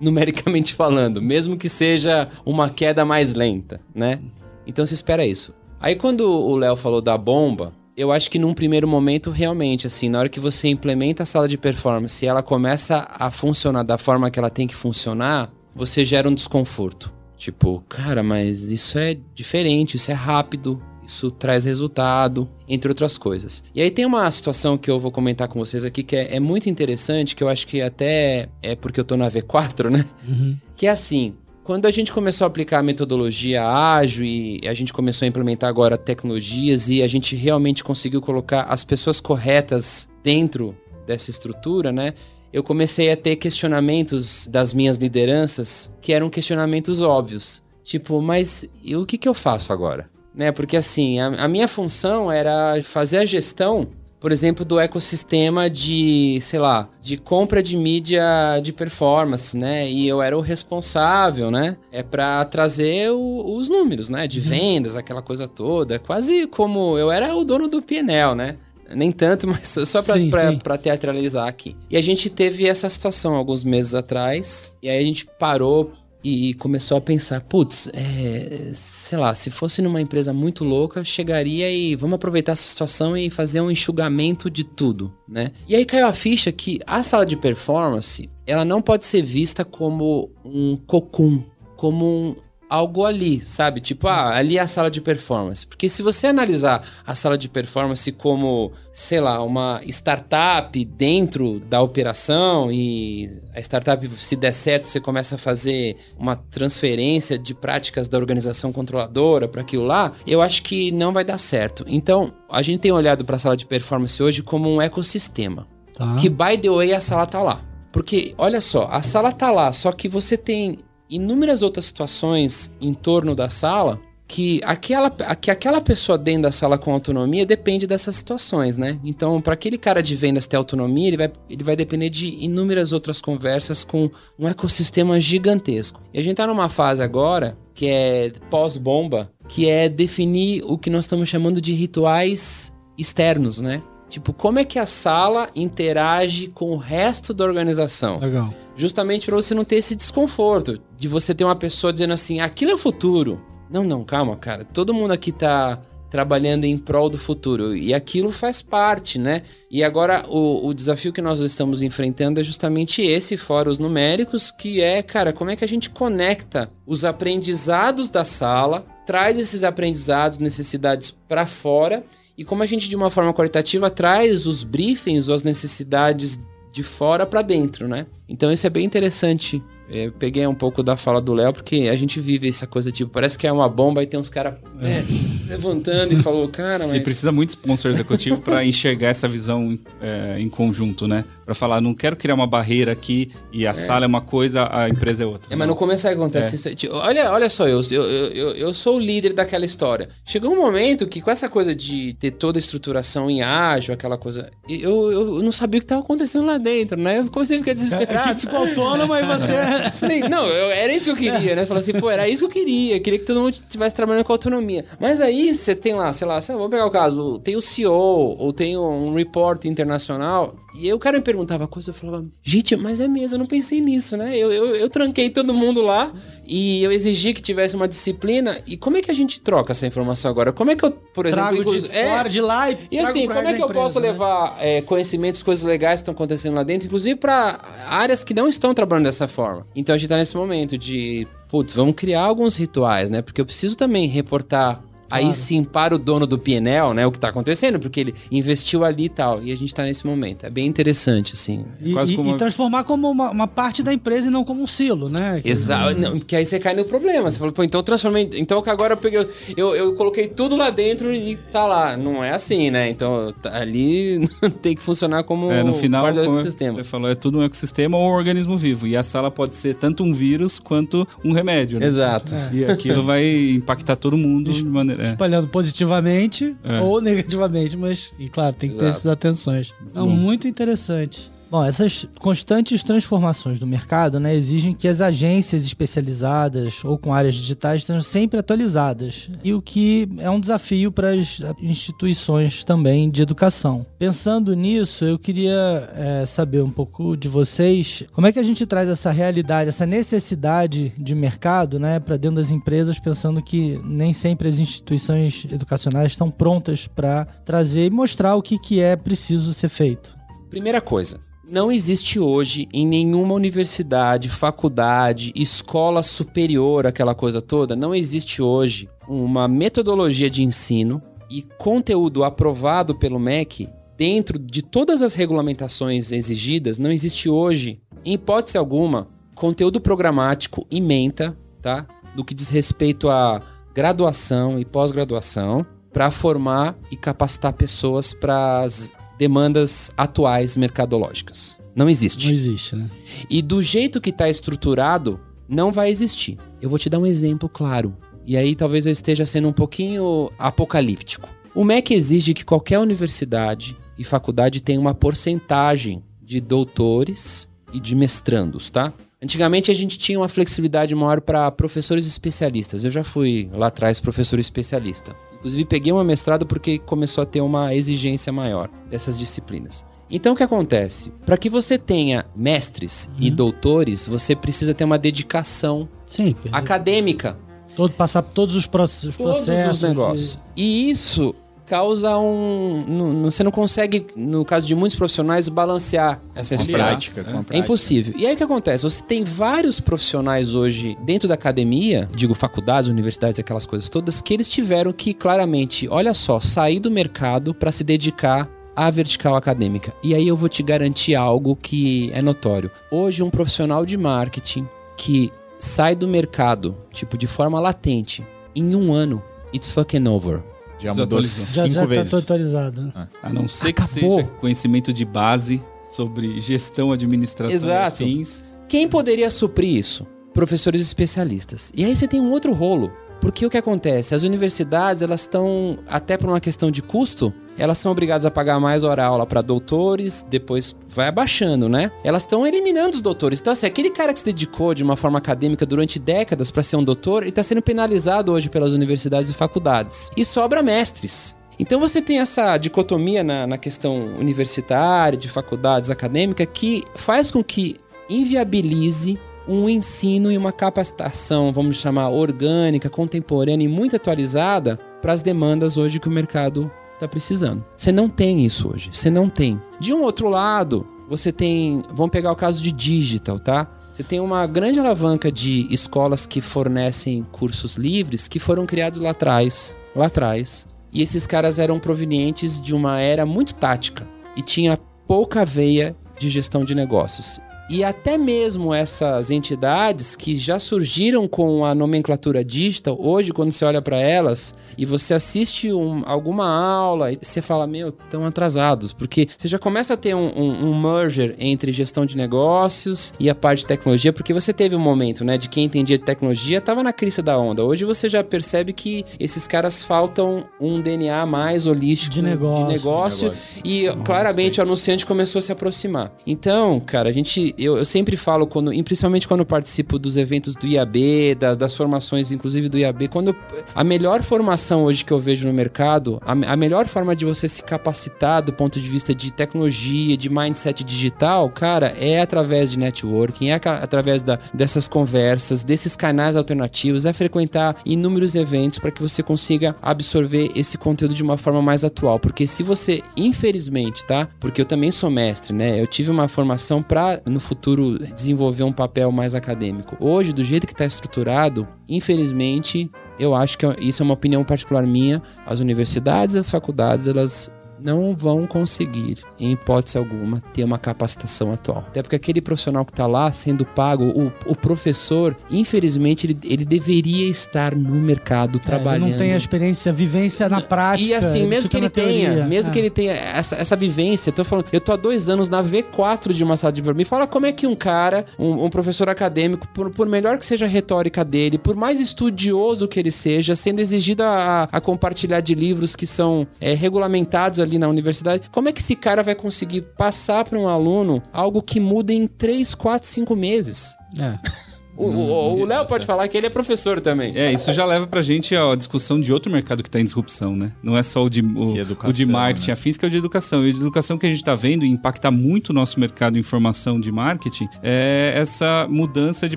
[SPEAKER 6] numericamente falando, mesmo que seja uma queda mais lenta, né? Então se espera isso. Aí quando o Léo falou da bomba, eu acho que num primeiro momento, realmente, assim, na hora que você implementa a sala de performance e ela começa a funcionar da forma que ela tem que funcionar, você gera um desconforto. Tipo, cara, mas isso é diferente, isso é rápido, isso traz resultado, entre outras coisas. E aí tem uma situação que eu vou comentar com vocês aqui que é, é muito interessante, que eu acho que até é porque eu tô na V4, né? Uhum. Que é assim, quando a gente começou a aplicar a metodologia ágil e a gente começou a implementar agora tecnologias e a gente realmente conseguiu colocar as pessoas corretas dentro dessa estrutura, né? Eu comecei a ter questionamentos das minhas lideranças que eram questionamentos óbvios. Tipo, mas e o que, que eu faço agora? Né? Porque assim, a, a minha função era fazer a gestão por exemplo, do ecossistema de, sei lá, de compra de mídia de performance, né? E eu era o responsável, né? É para trazer o, os números, né? De uhum. vendas, aquela coisa toda. Quase como eu era o dono do PNL, né? Nem tanto, mas só para teatralizar aqui. E a gente teve essa situação alguns meses atrás. E aí a gente parou e começou a pensar, putz, é, sei lá, se fosse numa empresa muito louca, chegaria e vamos aproveitar essa situação e fazer um enxugamento de tudo, né? E aí caiu a ficha que a sala de performance, ela não pode ser vista como um cocum, como um, algo ali, sabe? Tipo, ah, ali é a sala de performance. Porque se você analisar a sala de performance como, sei lá, uma startup dentro da operação e a startup, se der certo, você começa a fazer uma transferência de práticas da organização controladora para aquilo lá, eu acho que não vai dar certo. Então, a gente tem olhado para a sala de performance hoje como um ecossistema. Tá. Que, by the way, a sala tá lá. Porque, olha só, a sala tá lá, só que você tem inúmeras outras situações em torno da sala que aquela, que aquela pessoa dentro da sala com autonomia depende dessas situações, né? Então, para aquele cara de vendas ter autonomia, ele vai, ele vai depender de inúmeras outras conversas com um ecossistema gigantesco. E a gente tá numa fase agora que é pós-bomba, que é definir o que nós estamos chamando de rituais externos, né? Tipo, como é que a sala interage com o resto da organização?
[SPEAKER 2] Legal.
[SPEAKER 6] Justamente para você não ter esse desconforto de você ter uma pessoa dizendo assim: aquilo é o futuro. Não, não, calma, cara. Todo mundo aqui tá trabalhando em prol do futuro e aquilo faz parte, né? E agora o, o desafio que nós estamos enfrentando é justamente esse, fora os numéricos, que é, cara, como é que a gente conecta os aprendizados da sala, traz esses aprendizados, necessidades para fora e como a gente, de uma forma qualitativa, traz os briefings ou as necessidades de fora para dentro, né? Então isso é bem interessante. Eu peguei um pouco da fala do Léo, porque a gente vive essa coisa, tipo, parece que é uma bomba e tem uns caras é, levantando e falou, cara, mas...
[SPEAKER 4] E precisa muito sponsor executivo para enxergar essa visão é, em conjunto, né? Para falar, não quero criar uma barreira aqui e a sala é uma coisa, a empresa é outra.
[SPEAKER 6] É, mas no começo aí acontece isso. Tipo, olha, olha só, eu, eu, eu, eu sou o líder daquela história. Chegou um momento que com essa coisa de ter toda a estruturação em ágil, aquela coisa, eu, eu não sabia o que estava acontecendo lá dentro, né? Eu comecei a ficar
[SPEAKER 2] A
[SPEAKER 6] desesperado.
[SPEAKER 2] equipe ficou autônoma e você.
[SPEAKER 6] Falei, não, eu- era isso que eu queria, né? Falei assim, pô, era isso que eu queria. Eu queria que todo mundo estivesse trabalhando com autonomia. Mas aí você tem lá, sei lá, vamos pegar o caso, tem o CEO, ou tem um report internacional, e aí o cara me perguntava coisa, eu falava, gente, mas é mesmo, eu não pensei nisso, né? Eu, eu, eu tranquei todo mundo lá e eu exigi que tivesse uma disciplina. E como é que a gente troca essa informação agora? Como é que eu, por exemplo,
[SPEAKER 2] Trago de
[SPEAKER 6] é,
[SPEAKER 2] fora, de lá e.
[SPEAKER 6] e
[SPEAKER 2] trago
[SPEAKER 6] assim, como é que eu
[SPEAKER 2] empresa,
[SPEAKER 6] posso
[SPEAKER 2] né?
[SPEAKER 6] levar é, conhecimentos, coisas legais que estão acontecendo lá dentro, inclusive para áreas que não estão trabalhando dessa forma? Então a gente tá nesse momento de, putz, vamos criar alguns rituais, né? Porque eu preciso também reportar. Aí sim, para o dono do PNL, né? O que tá acontecendo, porque ele investiu ali e tal. E a gente tá nesse momento. É bem interessante, assim.
[SPEAKER 2] E,
[SPEAKER 4] Quase
[SPEAKER 2] e-
[SPEAKER 4] como
[SPEAKER 2] e transformar como uma, uma parte da empresa e não como um silo, né?
[SPEAKER 6] Exato. Não, Porque aí você cai no problema. Você fala, pô, então eu transformei. Então que agora eu peguei. Eu, eu coloquei tudo lá dentro e tá lá. Não é assim, né? Então tá- ali tem que funcionar como
[SPEAKER 4] É, no final,
[SPEAKER 6] parte do ecossistema.
[SPEAKER 4] você falou, é tudo um ecossistema ou um organismo vivo. E a sala pode ser tanto um vírus quanto um remédio, né?
[SPEAKER 6] Exato.
[SPEAKER 4] E aquilo vai impactar todo mundo de maneira... é.
[SPEAKER 2] espalhando positivamente
[SPEAKER 4] É.
[SPEAKER 2] ou negativamente, mas, e claro, tem que ter
[SPEAKER 6] Exato.
[SPEAKER 2] essas atenções.
[SPEAKER 4] Bom.
[SPEAKER 2] muito interessante. Bom, essas constantes transformações do mercado né, exigem que as agências especializadas ou com áreas digitais estejam sempre atualizadas, e o que é um desafio para as instituições também de educação. Pensando nisso, eu queria é, saber um pouco de vocês como é que a gente traz essa realidade, essa necessidade de mercado né, para dentro das empresas, pensando que nem sempre as instituições educacionais estão prontas para trazer e mostrar o que, que é preciso ser feito.
[SPEAKER 6] Primeira coisa. Não existe hoje em nenhuma universidade, faculdade, escola superior, aquela coisa toda, não existe hoje uma metodologia de ensino e conteúdo aprovado pelo MEC dentro de todas as regulamentações exigidas. Não existe hoje, em hipótese alguma, conteúdo programático em menta, tá? Do que diz respeito a graduação e pós-graduação para formar e capacitar pessoas para as demandas atuais mercadológicas. Não existe.
[SPEAKER 2] Não existe, né?
[SPEAKER 6] E do jeito que está estruturado, não vai existir. Eu vou te dar um exemplo claro. E aí talvez eu esteja sendo um pouquinho apocalíptico. O MEC exige que qualquer universidade e faculdade tenha uma porcentagem de doutores e de mestrandos, tá? Antigamente a gente tinha uma flexibilidade maior para professores especialistas. Eu já fui lá atrás professor especialista. Inclusive peguei uma mestrado porque começou a ter uma exigência maior dessas disciplinas. Então o que acontece? Para que você tenha mestres e doutores, você precisa ter uma dedicação
[SPEAKER 2] Sim,
[SPEAKER 6] acadêmica
[SPEAKER 2] todo, passar por todos os, proce- os
[SPEAKER 6] todos
[SPEAKER 2] processos.
[SPEAKER 6] os negócios. E isso causa um. não- você não consegue, no caso de muitos profissionais, balancear essa história.
[SPEAKER 5] prática, com a
[SPEAKER 6] É
[SPEAKER 5] prática.
[SPEAKER 6] impossível. E aí o que acontece? Você tem vários profissionais hoje dentro da academia, digo faculdades, universidades, aquelas coisas todas, que eles tiveram que claramente, olha só, sair do mercado para se dedicar à vertical acadêmica. E aí eu vou te garantir algo que é notório. Hoje um profissional de marketing que sai do mercado, tipo de forma latente, em um ano, it's fucking over.
[SPEAKER 5] Já mudou
[SPEAKER 4] Desatualizou.
[SPEAKER 2] Já,
[SPEAKER 5] cinco
[SPEAKER 2] já
[SPEAKER 5] vezes.
[SPEAKER 2] tá atualizado. né?
[SPEAKER 4] A não ser que
[SPEAKER 6] Acabou.
[SPEAKER 4] seja conhecimento de base sobre gestão, administração
[SPEAKER 6] Exato.
[SPEAKER 4] e afins.
[SPEAKER 6] Quem poderia suprir isso? Professores especialistas. E aí você tem um outro rolo. Porque o que acontece? As universidades, elas estão, até por uma questão de custo, elas são obrigadas a pagar mais hora aula para doutores, depois vai abaixando, né? Elas estão eliminando os doutores. Então, assim, aquele cara que se dedicou de uma forma acadêmica durante décadas para ser um doutor, ele está sendo penalizado hoje pelas universidades e faculdades. E sobra mestres. Então você tem essa dicotomia na, na questão universitária, de faculdades acadêmicas, que faz com que inviabilize um ensino e uma capacitação, vamos chamar orgânica, contemporânea e muito atualizada para as demandas hoje que o mercado está precisando. Você não tem isso hoje. Você não tem. De um outro lado, você tem. Vamos pegar o caso de digital, tá? Você tem uma grande alavanca de escolas que fornecem cursos livres que foram criados lá atrás. Lá atrás. E esses caras eram provenientes de uma era muito tática e tinha pouca veia de gestão de negócios. E até mesmo essas entidades que já surgiram com a nomenclatura digital, hoje, quando você olha para elas e você assiste um, alguma aula, você fala, meu, estão atrasados. Porque você já começa a ter um, um, um, merger entre gestão de negócios e a parte de tecnologia, porque você teve um momento, né, de quem entendia de tecnologia estava na crista da onda. Hoje você já percebe que esses caras faltam um DNA mais holístico
[SPEAKER 2] de negócio,
[SPEAKER 6] de negócio,
[SPEAKER 3] de negócio.
[SPEAKER 6] e claramente o anunciante começou a se aproximar. Então, cara, a gente eu, eu sempre falo, quando, principalmente quando participo dos eventos do IAB, da, das formações, inclusive do IAB, quando a melhor formação hoje que eu vejo no mercado, a, a melhor forma de você se capacitar do ponto de vista de tecnologia, de mindset digital, cara, é através de networking, é através da, dessas conversas, desses canais alternativos, é frequentar inúmeros eventos para que você consiga absorver esse conteúdo de uma forma mais atual. Porque se você, infelizmente, tá? Porque eu também sou mestre, né? Eu tive uma formação para no futuro desenvolver um papel mais acadêmico. Hoje, do jeito que está estruturado, infelizmente, eu acho que isso é uma opinião particular minha. As universidades, as faculdades, elas não vão conseguir, em hipótese alguma, ter uma capacitação atual. Até porque aquele profissional que está lá sendo pago, o, o professor, infelizmente, ele, ele, deveria estar no mercado trabalhando.
[SPEAKER 2] É, ele não tem a experiência, a vivência na prática.
[SPEAKER 6] E assim, mesmo que ele tenha,
[SPEAKER 2] teoria.
[SPEAKER 6] mesmo
[SPEAKER 2] é.
[SPEAKER 6] que ele tenha essa, essa vivência, eu tô falando, eu tô há dois anos na V4 de uma sala de Me fala como é que um cara, um, um professor acadêmico, por, por, melhor que seja a retórica dele, por mais estudioso que ele seja, sendo exigido a, a compartilhar de livros que são é, regulamentados ali na universidade, como é que esse cara vai conseguir passar para um aluno algo que muda em 3, 4, 5 meses?
[SPEAKER 2] É.
[SPEAKER 6] O Léo pode falar que ele é professor também.
[SPEAKER 4] É, isso já leva pra gente a discussão de outro mercado que tá em disrupção, né? Não é só o de, o, educação, o de marketing,
[SPEAKER 3] né?
[SPEAKER 4] a física é o de educação. E a de educação que a gente tá vendo e impacta muito o nosso mercado de informação de marketing é essa mudança de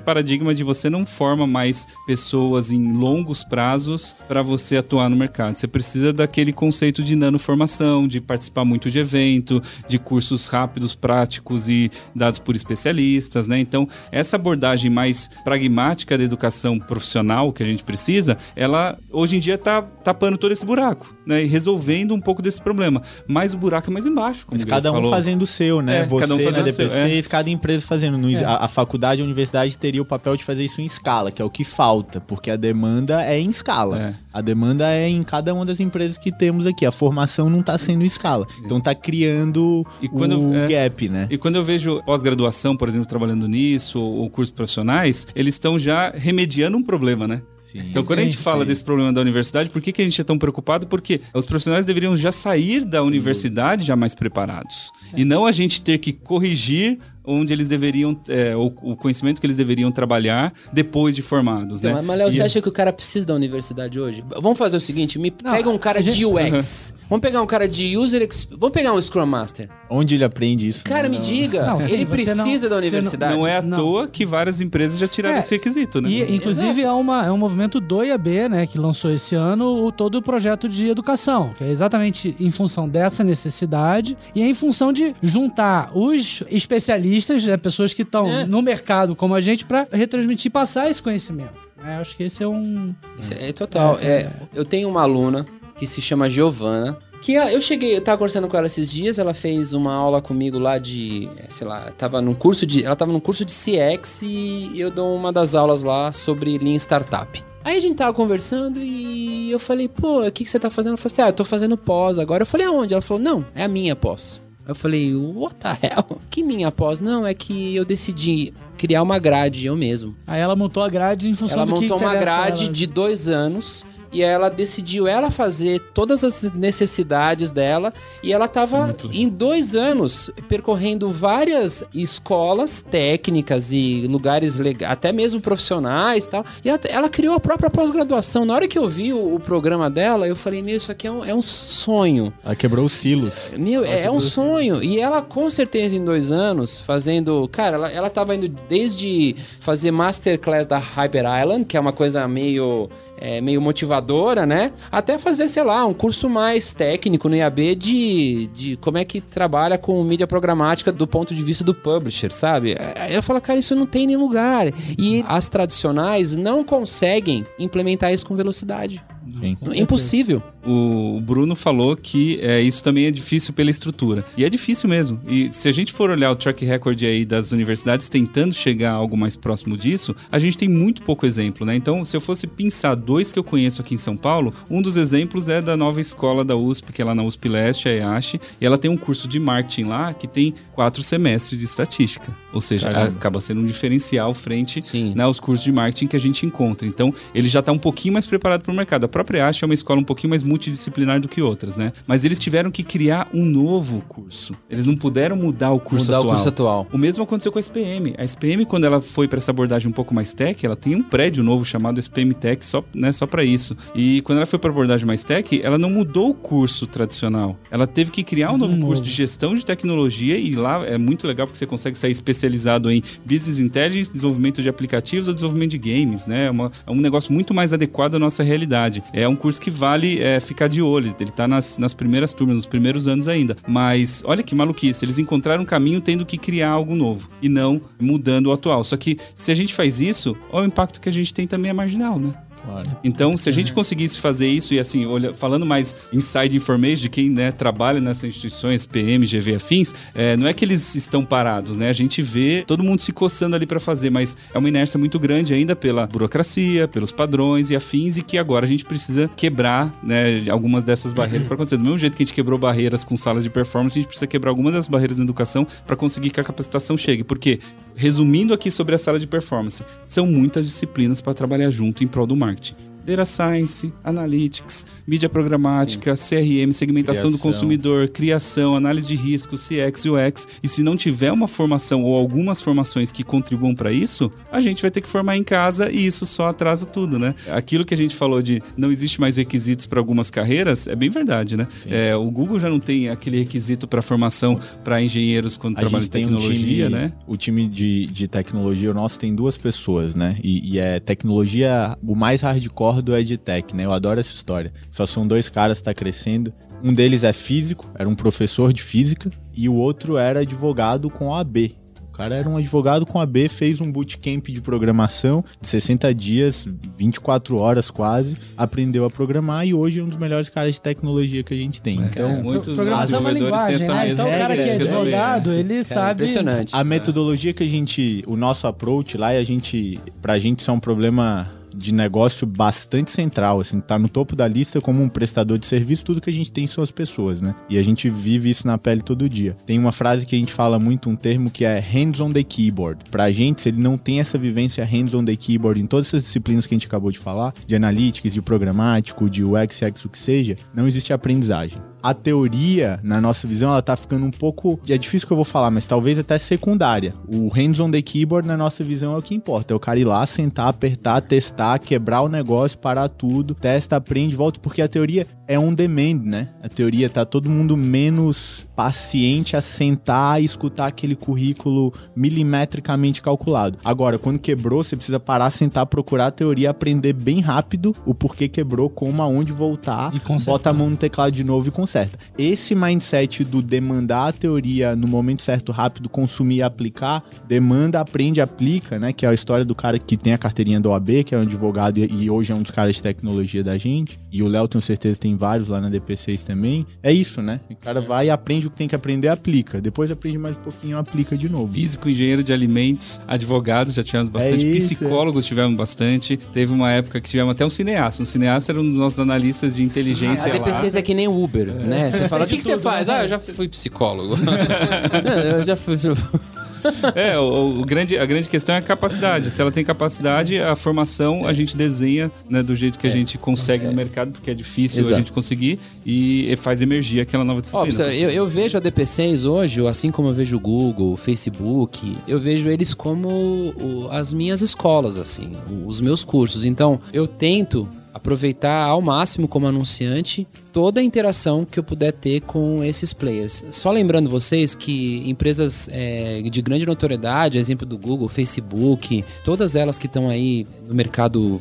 [SPEAKER 4] paradigma de você não forma mais pessoas em longos prazos para você atuar no mercado. Você precisa daquele conceito de nanoformação, de participar muito de evento, de cursos rápidos, práticos e dados por especialistas, né? Então, essa abordagem mais pragmática da educação profissional que a gente precisa, ela hoje em dia está tapando todo esse buraco, né? E resolvendo um pouco desse problema. Mas o buraco é mais embaixo, como
[SPEAKER 5] Mas cada um
[SPEAKER 4] falou.
[SPEAKER 5] fazendo o seu, né?
[SPEAKER 4] É,
[SPEAKER 5] Você
[SPEAKER 4] cada um fazendo
[SPEAKER 5] na
[SPEAKER 4] o seu,
[SPEAKER 5] DP6, cada empresa fazendo. No, a, a faculdade, a universidade teria o papel de fazer isso em escala, que é o que falta, porque a demanda é em escala.
[SPEAKER 4] É.
[SPEAKER 5] A demanda é em cada uma das empresas que temos aqui. A formação não está sendo em escala. Então está criando
[SPEAKER 4] E quando
[SPEAKER 5] o
[SPEAKER 4] é.
[SPEAKER 5] gap, né?
[SPEAKER 4] E quando eu vejo pós-graduação, por exemplo, trabalhando nisso, ou cursos profissionais, eles estão já remediando um problema, né?
[SPEAKER 5] Sim.
[SPEAKER 4] Então, quando a gente
[SPEAKER 2] Sim,
[SPEAKER 4] fala
[SPEAKER 5] sim.
[SPEAKER 4] desse problema da universidade, por que, que a gente é tão preocupado? Porque os profissionais deveriam já sair da universidade já mais preparados. E não a gente ter que corrigir onde eles deveriam, é, o, o conhecimento que eles deveriam trabalhar depois de formados, né?
[SPEAKER 6] Mas, mas, Léo,
[SPEAKER 4] E-
[SPEAKER 6] você acha que o cara precisa da universidade hoje? Vamos fazer o seguinte, me
[SPEAKER 2] Não,
[SPEAKER 6] pega um cara
[SPEAKER 2] gente-
[SPEAKER 6] de UX. Vamos pegar um cara de User Ex... Vamos pegar um Scrum Master.
[SPEAKER 5] Onde ele aprende isso?
[SPEAKER 6] Cara, me diga,
[SPEAKER 2] Não, sim,
[SPEAKER 6] ele precisa
[SPEAKER 2] não-
[SPEAKER 6] da
[SPEAKER 2] você não-
[SPEAKER 6] universidade.
[SPEAKER 4] Não é à
[SPEAKER 2] Não.
[SPEAKER 4] toa que várias empresas já tiraram
[SPEAKER 2] É,
[SPEAKER 4] esse requisito, né?
[SPEAKER 2] E, inclusive, é, uma, é um movimento do IAB, né, que lançou esse ano o, todo o projeto de educação, que é exatamente em função dessa necessidade e é em função de juntar os especialistas, né, pessoas que estão
[SPEAKER 6] É.
[SPEAKER 2] no mercado como a gente, para retransmitir e passar esse conhecimento. né? acho que esse é um.
[SPEAKER 6] Isso é total. É, eu tenho uma aluna que se chama Giovana. Que ela- eu cheguei, eu tava conversando com ela esses dias, ela fez uma aula comigo lá de, é, sei lá, tava num curso de, ela tava num curso de CX e eu dou uma das aulas lá sobre Lean Startup. Aí a gente tava conversando e eu falei, pô, o que, que você tá fazendo? Ela falou assim, ah, eu tô fazendo pós agora. Eu falei, aonde? Ela falou, não, é a minha pós. Eu falei, what the hell? Que minha pós? Não, é que eu decidi criar uma grade eu mesmo.
[SPEAKER 2] Aí ela montou a grade em função
[SPEAKER 6] Ela
[SPEAKER 2] do que
[SPEAKER 6] montou uma grade
[SPEAKER 2] ela.
[SPEAKER 6] de dois anos e ela decidiu ela fazer todas as necessidades dela e ela tava em dois anos percorrendo várias escolas técnicas e lugares legais, até mesmo profissionais e tal. E ela, ela criou a própria pós-graduação. Na hora que eu vi o, o programa dela, eu falei, meu, isso aqui é um, é um sonho.
[SPEAKER 5] Ela quebrou os silos.
[SPEAKER 6] Meu, é, é um sonho. E ela, com certeza, em dois anos, fazendo. Cara, ela, ela tava indo desde fazer masterclass da Hyper Island, que é uma coisa meio, é, meio motivadora, né? Até fazer, sei lá, um curso mais técnico no IAB de, de como é que trabalha com mídia programática do ponto de vista do publisher, sabe? Aí eu falo, cara, isso não tem em nenhum lugar. E as tradicionais não conseguem implementar isso com velocidade.
[SPEAKER 5] Sim.
[SPEAKER 6] Impossível.
[SPEAKER 4] O Bruno falou que é, isso também é difícil pela estrutura. E é difícil mesmo. E se a gente for olhar o track record aí das universidades tentando chegar a algo mais próximo disso, a gente tem muito pouco exemplo, né? Então, se eu fosse pensar dois que eu conheço aqui em São Paulo, um dos exemplos é da nova escola da USP, que é lá na USP Leste, a EASH, e ela tem um curso de marketing lá que tem quatro semestres de estatística. Ou seja,
[SPEAKER 5] Caramba.
[SPEAKER 4] acaba sendo um diferencial frente
[SPEAKER 6] Sim.
[SPEAKER 4] né, aos cursos de marketing que a gente encontra. Então, ele já está um pouquinho mais preparado para o mercado. A própria EASH é uma escola um pouquinho mais multidisciplinar do que outras, né? Mas eles tiveram que criar um novo curso. Eles não puderam mudar o curso
[SPEAKER 6] Mudar
[SPEAKER 4] atual.
[SPEAKER 6] o curso atual.
[SPEAKER 4] O mesmo aconteceu com a SPM. A SPM, quando ela foi para essa abordagem um pouco mais tech, ela tem um prédio novo chamado SPM Tech só, né, só para isso. E quando ela foi para abordagem mais tech, ela não mudou o curso tradicional. Ela teve que criar um novo curso de gestão de tecnologia e lá é muito legal porque você consegue sair especializado em business intelligence, desenvolvimento de aplicativos ou desenvolvimento de games, né? É, uma- é um negócio muito mais adequado à nossa realidade. É um curso que vale é, ficar de olho. Ele tá nas, nas primeiras turmas, nos primeiros anos ainda. Mas olha que maluquice, eles encontraram um caminho tendo que criar algo novo e não mudando o atual. Só que se a gente faz isso, olha o impacto que a gente tem também é marginal, né?
[SPEAKER 5] Claro.
[SPEAKER 4] Então, se a gente conseguisse fazer isso, e assim, olha, falando mais inside information de quem né, trabalha nessas instituições, PM, GV afins, é, não é que eles estão parados, né? A gente vê todo mundo se coçando ali para fazer, mas é uma inércia muito grande ainda pela burocracia, pelos padrões e afins, e que agora a gente precisa quebrar né, algumas dessas barreiras para acontecer. Do mesmo jeito que a gente quebrou barreiras com salas de performance, a gente precisa quebrar algumas das barreiras na educação para conseguir que a capacitação chegue. Porque, resumindo aqui sobre a sala de performance, são muitas disciplinas para trabalhar junto em prol do marketing. Data Science, Analytics, mídia programática, CRM, segmentação do
[SPEAKER 5] Criação.
[SPEAKER 4] consumidor, criação, análise de risco, CX, UX. E se não tiver uma formação ou algumas formações que contribuam para isso, a gente vai ter que formar em casa e isso só atrasa tudo, né? Aquilo que a gente falou de não existe mais requisitos para algumas carreiras é bem verdade, né? É, o Google já não tem aquele requisito para formação para engenheiros quando
[SPEAKER 5] A
[SPEAKER 4] trabalham em
[SPEAKER 5] tem um
[SPEAKER 4] tecnologia,
[SPEAKER 5] time,
[SPEAKER 4] né?
[SPEAKER 5] O time de, de tecnologia, o nosso tem duas pessoas, né? E, e é tecnologia, o mais hardcore do EdTech, né? Eu adoro essa história. Só são dois caras que tá crescendo. Um deles é físico, era um professor de física, e o outro era advogado com a AB. O cara era um advogado com a AB, fez um bootcamp de programação de 60 dias, 24 horas quase, aprendeu a programar e hoje é um dos melhores caras de tecnologia que a gente tem. Então,
[SPEAKER 4] Muitos
[SPEAKER 2] Programação é
[SPEAKER 4] desenvolvedores têm essa
[SPEAKER 2] né?
[SPEAKER 4] mesma
[SPEAKER 2] Então o cara que é advogado,
[SPEAKER 4] né?
[SPEAKER 2] ele
[SPEAKER 6] Cara, é
[SPEAKER 2] sabe...
[SPEAKER 6] impressionante.
[SPEAKER 5] A metodologia que a gente, o nosso approach lá, e a gente, pra gente isso é um problema de negócio bastante central, assim, tá no topo da lista como um prestador de serviço, tudo que a gente tem são as pessoas, né? E a gente vive isso na pele todo dia. Tem uma frase que a gente fala muito, um termo que é hands on the keyboard. Pra gente, se ele não tem essa vivência hands on the keyboard em todas essas disciplinas que a gente acabou de falar, de analytics, de programático, de UX, UX, o que seja, não existe aprendizagem. A teoria, na nossa visão, ela tá ficando um pouco. É difícil que eu vou falar, mas talvez até secundária. O hands on the keyboard, na nossa visão, é o que importa. É o cara ir lá, sentar, apertar, testar, quebrar o negócio, parar tudo, testa, aprende, volta, porque a teoria é on demand, né? A teoria tá todo mundo menos paciente a sentar e escutar aquele currículo milimetricamente calculado. Agora, quando quebrou, você precisa parar, sentar, procurar a teoria, aprender bem rápido o porquê quebrou, como, aonde voltar,
[SPEAKER 2] E
[SPEAKER 5] bota a mão no teclado de novo e conserta. Esse mindset do demandar a teoria no momento certo, rápido, consumir e aplicar, demanda, aprende, aplica, né? Que é a história do cara que tem a carteirinha da OAB, que é um advogado e, hoje é um dos caras de tecnologia da gente. E o Léo, tenho certeza, tem vários lá na DP6 também. É isso, né? O cara vai e aprende o que tem que aprender, aplica. Depois aprende mais um pouquinho, aplica de novo.
[SPEAKER 4] Físico, engenheiro de alimentos, advogados, já tivemos bastante,
[SPEAKER 5] É isso,
[SPEAKER 4] psicólogos tivemos bastante. Teve uma época que tivemos até um cineasta. Um cineasta era um dos nossos analistas de inteligência
[SPEAKER 6] A DP6 é que nem Uber, né? Você fala, o que, que você faz? Ah, eu já fui psicólogo. Não, eu já fui...
[SPEAKER 4] É, o, o grande, a grande questão é a capacidade. Se ela tem capacidade, a formação a gente desenha né, do jeito que a gente consegue no mercado, porque é difícil
[SPEAKER 6] Exato.
[SPEAKER 4] a gente conseguir, e faz emergir aquela nova
[SPEAKER 6] Ó,
[SPEAKER 4] disciplina.
[SPEAKER 6] pessoal, eu, eu vejo a DP6 hoje, assim como eu vejo o Google, o Facebook, eu vejo eles como o- as minhas escolas, assim, os meus cursos. Então, eu tento aproveitar ao máximo como anunciante toda a interação que eu puder ter com esses players. Só lembrando vocês que empresas é, de grande notoriedade, exemplo do Google, Facebook, todas elas que estão aí no mercado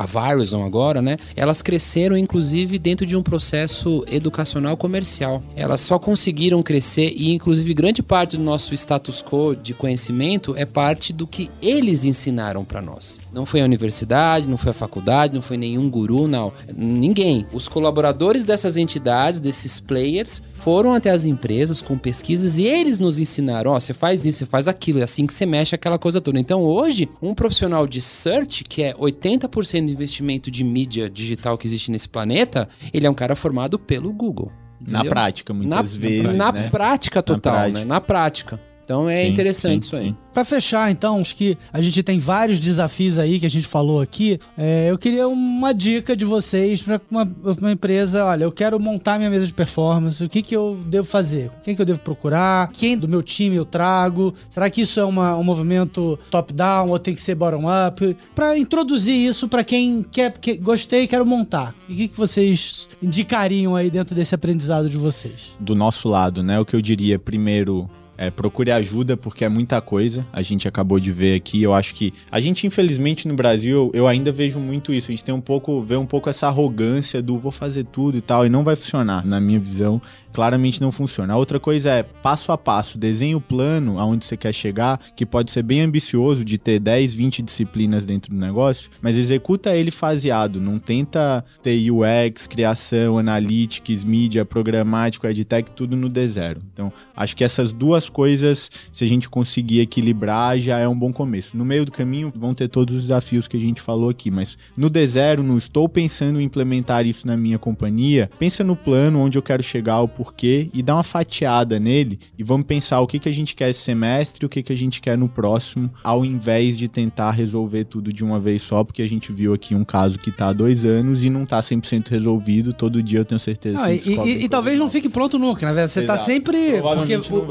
[SPEAKER 6] a Verizon agora, né? Elas cresceram inclusive dentro de um processo educacional comercial. Elas só conseguiram crescer e inclusive grande parte do nosso status quo de conhecimento é parte do que eles ensinaram para nós. Não foi a universidade, não foi a faculdade, não foi nenhum guru, não. Ninguém. Os colaboradores dessas entidades, desses players, foram até as empresas com pesquisas e eles nos ensinaram, ó, oh, você faz isso, você faz aquilo, é assim que você mexe aquela coisa toda. Então hoje, um profissional de search, que é 80% do investimento de mídia digital que existe nesse planeta, ele é um cara formado pelo Google.
[SPEAKER 5] Entendeu? Na prática, muitas
[SPEAKER 6] na,
[SPEAKER 5] vezes.
[SPEAKER 6] Na
[SPEAKER 5] né?
[SPEAKER 6] prática total, na prática. né? Na prática. Então é sim, interessante sim, isso aí.
[SPEAKER 2] Para fechar, então, acho que a gente tem vários desafios aí que a gente falou aqui. É, eu queria uma dica de vocês para uma, uma, empresa. Olha, eu quero montar minha mesa de performance. O que, que eu devo fazer? Quem que eu devo procurar? Quem do meu time eu trago? Será que isso é uma, um movimento top-down ou tem que ser bottom-up? Para introduzir isso para quem quer, que gostei e quero montar. E o que, que vocês indicariam aí dentro desse aprendizado de vocês?
[SPEAKER 5] Do nosso lado, né? O que eu diria primeiro é, procure ajuda porque é muita coisa. A gente acabou de ver aqui. Eu acho que a gente, infelizmente, no Brasil, eu ainda vejo muito isso. A gente tem um pouco, vê um pouco essa arrogância do vou fazer tudo e tal, e não vai funcionar, na minha visão claramente não funciona. A outra coisa é passo a passo, desenhe o plano aonde você quer chegar, que pode ser bem ambicioso de ter 10, 20 disciplinas dentro do negócio, mas executa ele faseado, não tenta ter UX, criação, analytics, mídia, programático, edtech, tudo no D0. Então, acho que essas duas coisas, se a gente conseguir equilibrar, já é um bom começo. No meio do caminho vão ter todos os desafios que a gente falou aqui, mas no D0, não estou pensando em implementar isso na minha companhia, pensa no plano onde eu quero chegar, o porquê e dá uma fatiada nele e vamos pensar o que, que a gente quer esse semestre e o que, que a gente quer no próximo, ao invés de tentar resolver tudo de uma vez só, porque a gente viu aqui um caso que tá há dois anos e não tá 100% resolvido. Todo dia eu tenho certeza
[SPEAKER 2] que E, e, e talvez não fique pronto nunca, né? Você tá Exato. tá sempre. Porque o, o,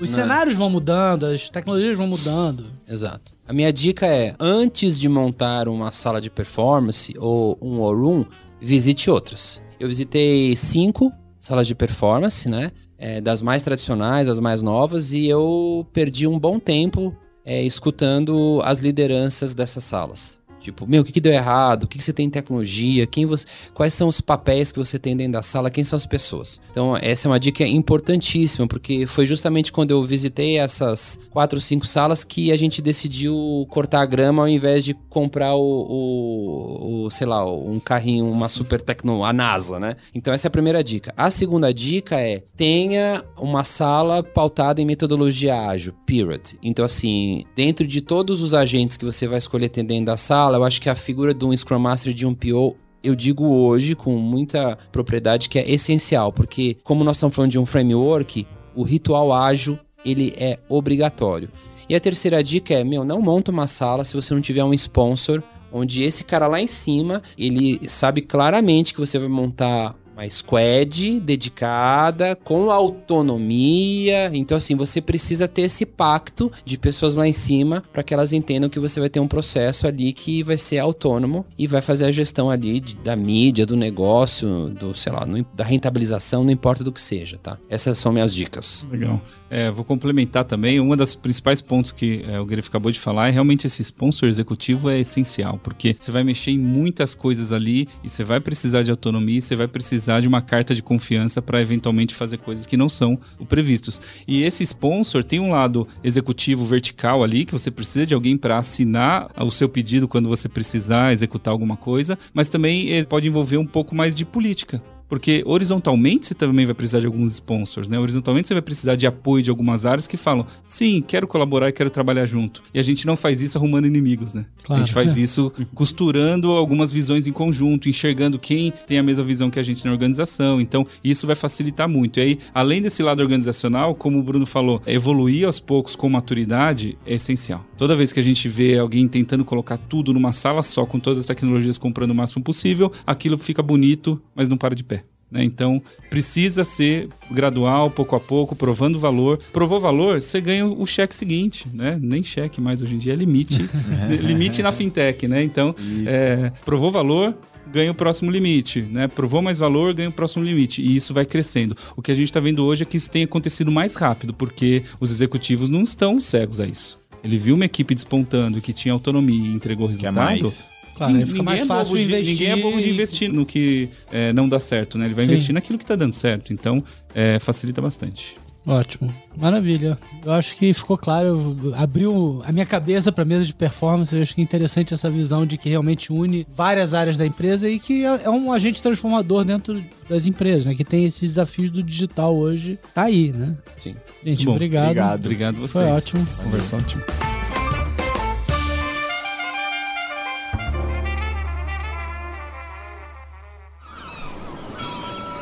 [SPEAKER 2] os não. cenários vão mudando, as tecnologias vão mudando.
[SPEAKER 6] Exato. A minha dica é: antes de montar uma sala de performance ou um war room, visite outras. Eu visitei cinco salas de performance, né? É, das mais tradicionais, das mais novas, e eu perdi um bom tempo é, escutando as lideranças dessas salas. Tipo, meu, o que, que deu errado? O que, que você tem em tecnologia? Quem você, quais são os papéis que você tem dentro da sala? Quem são as pessoas? Então, essa é uma dica importantíssima, porque foi justamente quando eu visitei essas quatro ou cinco salas que a gente decidiu cortar a grama ao invés de comprar o, o, o sei lá, um carrinho, uma super tecno, a NASA, né? Então, essa é a primeira dica. A segunda dica é tenha uma sala pautada em metodologia ágil, period. Então, assim, dentro de todos os agentes que você vai escolher ter dentro da sala, fala, eu acho que a figura de um Scrum Master de um PO eu digo hoje com muita propriedade que é essencial, porque como nós estamos falando de um framework, o ritual ágil, ele é obrigatório. E a terceira dica é, meu, não monta uma sala se você não tiver um sponsor, onde esse cara lá em cima, ele sabe claramente que você vai montar uma squad dedicada, com autonomia. Então, assim, você precisa ter esse pacto de pessoas lá em cima para que elas entendam que você vai ter um processo ali que vai ser autônomo e vai fazer a gestão ali de, da mídia, do negócio, do, sei lá, no, da rentabilização, não importa do que seja, tá? Essas são minhas dicas.
[SPEAKER 4] Legal. É, vou complementar também. Uma das principais pontos que é, o Grif acabou de falar é realmente esse sponsor executivo é essencial, porque você vai mexer em muitas coisas ali e você vai precisar de autonomia, você vai precisar de uma carta de confiança para eventualmente fazer coisas que não são o previstos. E esse sponsor tem um lado executivo vertical ali, que você precisa de alguém para assinar o seu pedido quando você precisar executar alguma coisa, mas também pode envolver um pouco mais de política. Porque horizontalmente você também vai precisar de alguns sponsors, né? Horizontalmente você vai precisar de apoio de algumas áreas que falam, sim, quero colaborar e quero trabalhar junto. E a gente não faz isso arrumando inimigos, né? Claro. A gente faz isso costurando algumas visões em conjunto, enxergando quem tem a mesma visão que a gente na organização. Então, isso vai facilitar muito. E aí, além desse lado organizacional, como o Bruno falou, evoluir aos poucos com maturidade é essencial. Toda vez que a gente vê alguém tentando colocar tudo numa sala só, com todas as tecnologias comprando o máximo possível, aquilo fica bonito, mas não para de pé. Né? Então, precisa ser gradual, pouco a pouco, provando valor. Provou valor, você ganha o cheque seguinte, né? Nem cheque mais hoje em dia, é limite. limite na fintech, né? Então, é, provou valor, ganha o próximo limite, né? Provou mais valor, ganha o próximo limite. E isso vai crescendo. O que a gente está vendo hoje é que isso tem acontecido mais rápido, porque os executivos não estão cegos a isso. Ele viu uma equipe despontando que tinha autonomia e entregou resultado
[SPEAKER 2] Claro, aí fica mais
[SPEAKER 4] é
[SPEAKER 2] fácil
[SPEAKER 4] de-
[SPEAKER 2] investir.
[SPEAKER 4] Ninguém é bobo de investir no que é, não dá certo, né? Ele vai
[SPEAKER 2] Sim.
[SPEAKER 4] investir naquilo que tá dando certo. Então, é, facilita bastante.
[SPEAKER 2] Ótimo. Maravilha. Eu acho que ficou claro, abriu a minha cabeça para mesa de performance. Eu acho que é interessante essa visão de que realmente une várias áreas da empresa e que é é um agente transformador dentro das empresas, né? Que tem esses desafios do digital hoje. Tá aí, né?
[SPEAKER 6] Sim.
[SPEAKER 2] Gente,
[SPEAKER 4] Bom,
[SPEAKER 2] obrigado.
[SPEAKER 5] obrigado.
[SPEAKER 4] Obrigado a vocês.
[SPEAKER 2] Foi ótimo.
[SPEAKER 4] Conversa ótima.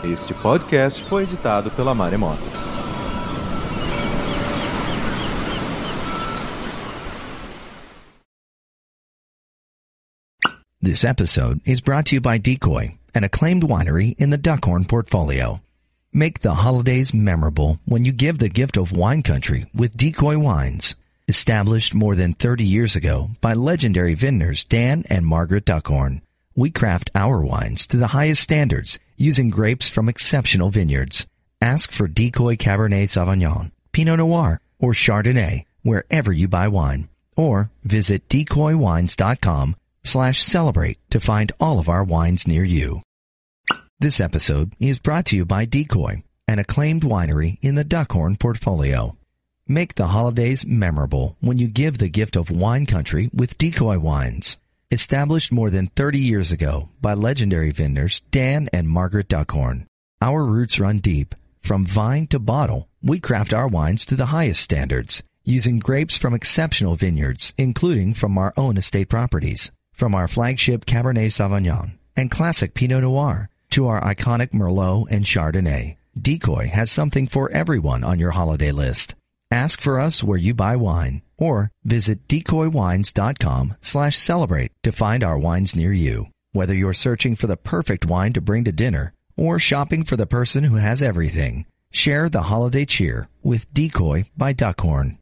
[SPEAKER 3] Este podcast foi editado pela Maremoto.
[SPEAKER 1] This episode is brought to you by Decoy, an acclaimed winery in the Duckhorn portfolio. Make the holidays memorable when you give the gift of wine country with Decoy Wines. Established more than 30 years ago by legendary vintners Dan and Margaret Duckhorn, we craft our wines to the highest standards using grapes from exceptional vineyards. Ask for Decoy Cabernet Sauvignon, Pinot Noir, or Chardonnay wherever you buy wine. Or visit decoywines.com slash celebrate to find all of our wines near you. This episode is brought to you by Decoy, an acclaimed winery in the Duckhorn portfolio. Make the holidays memorable when you give the gift of wine country with Decoy Wines. Established more than 30 years ago by legendary vendors Dan and Margaret Duckhorn. Our roots run deep. From vine to bottle, we craft our wines to the highest standards using grapes from exceptional vineyards, including from our own estate properties. From our flagship Cabernet Sauvignon and classic Pinot Noir to our iconic Merlot and Chardonnay, Decoy has something for everyone on your holiday list. Ask for us where you buy wine or visit decoywines.com slash celebrate to find our wines near you. Whether you're searching for the perfect wine to bring to dinner or shopping for the person who has everything, share the holiday cheer with Decoy by Duckhorn.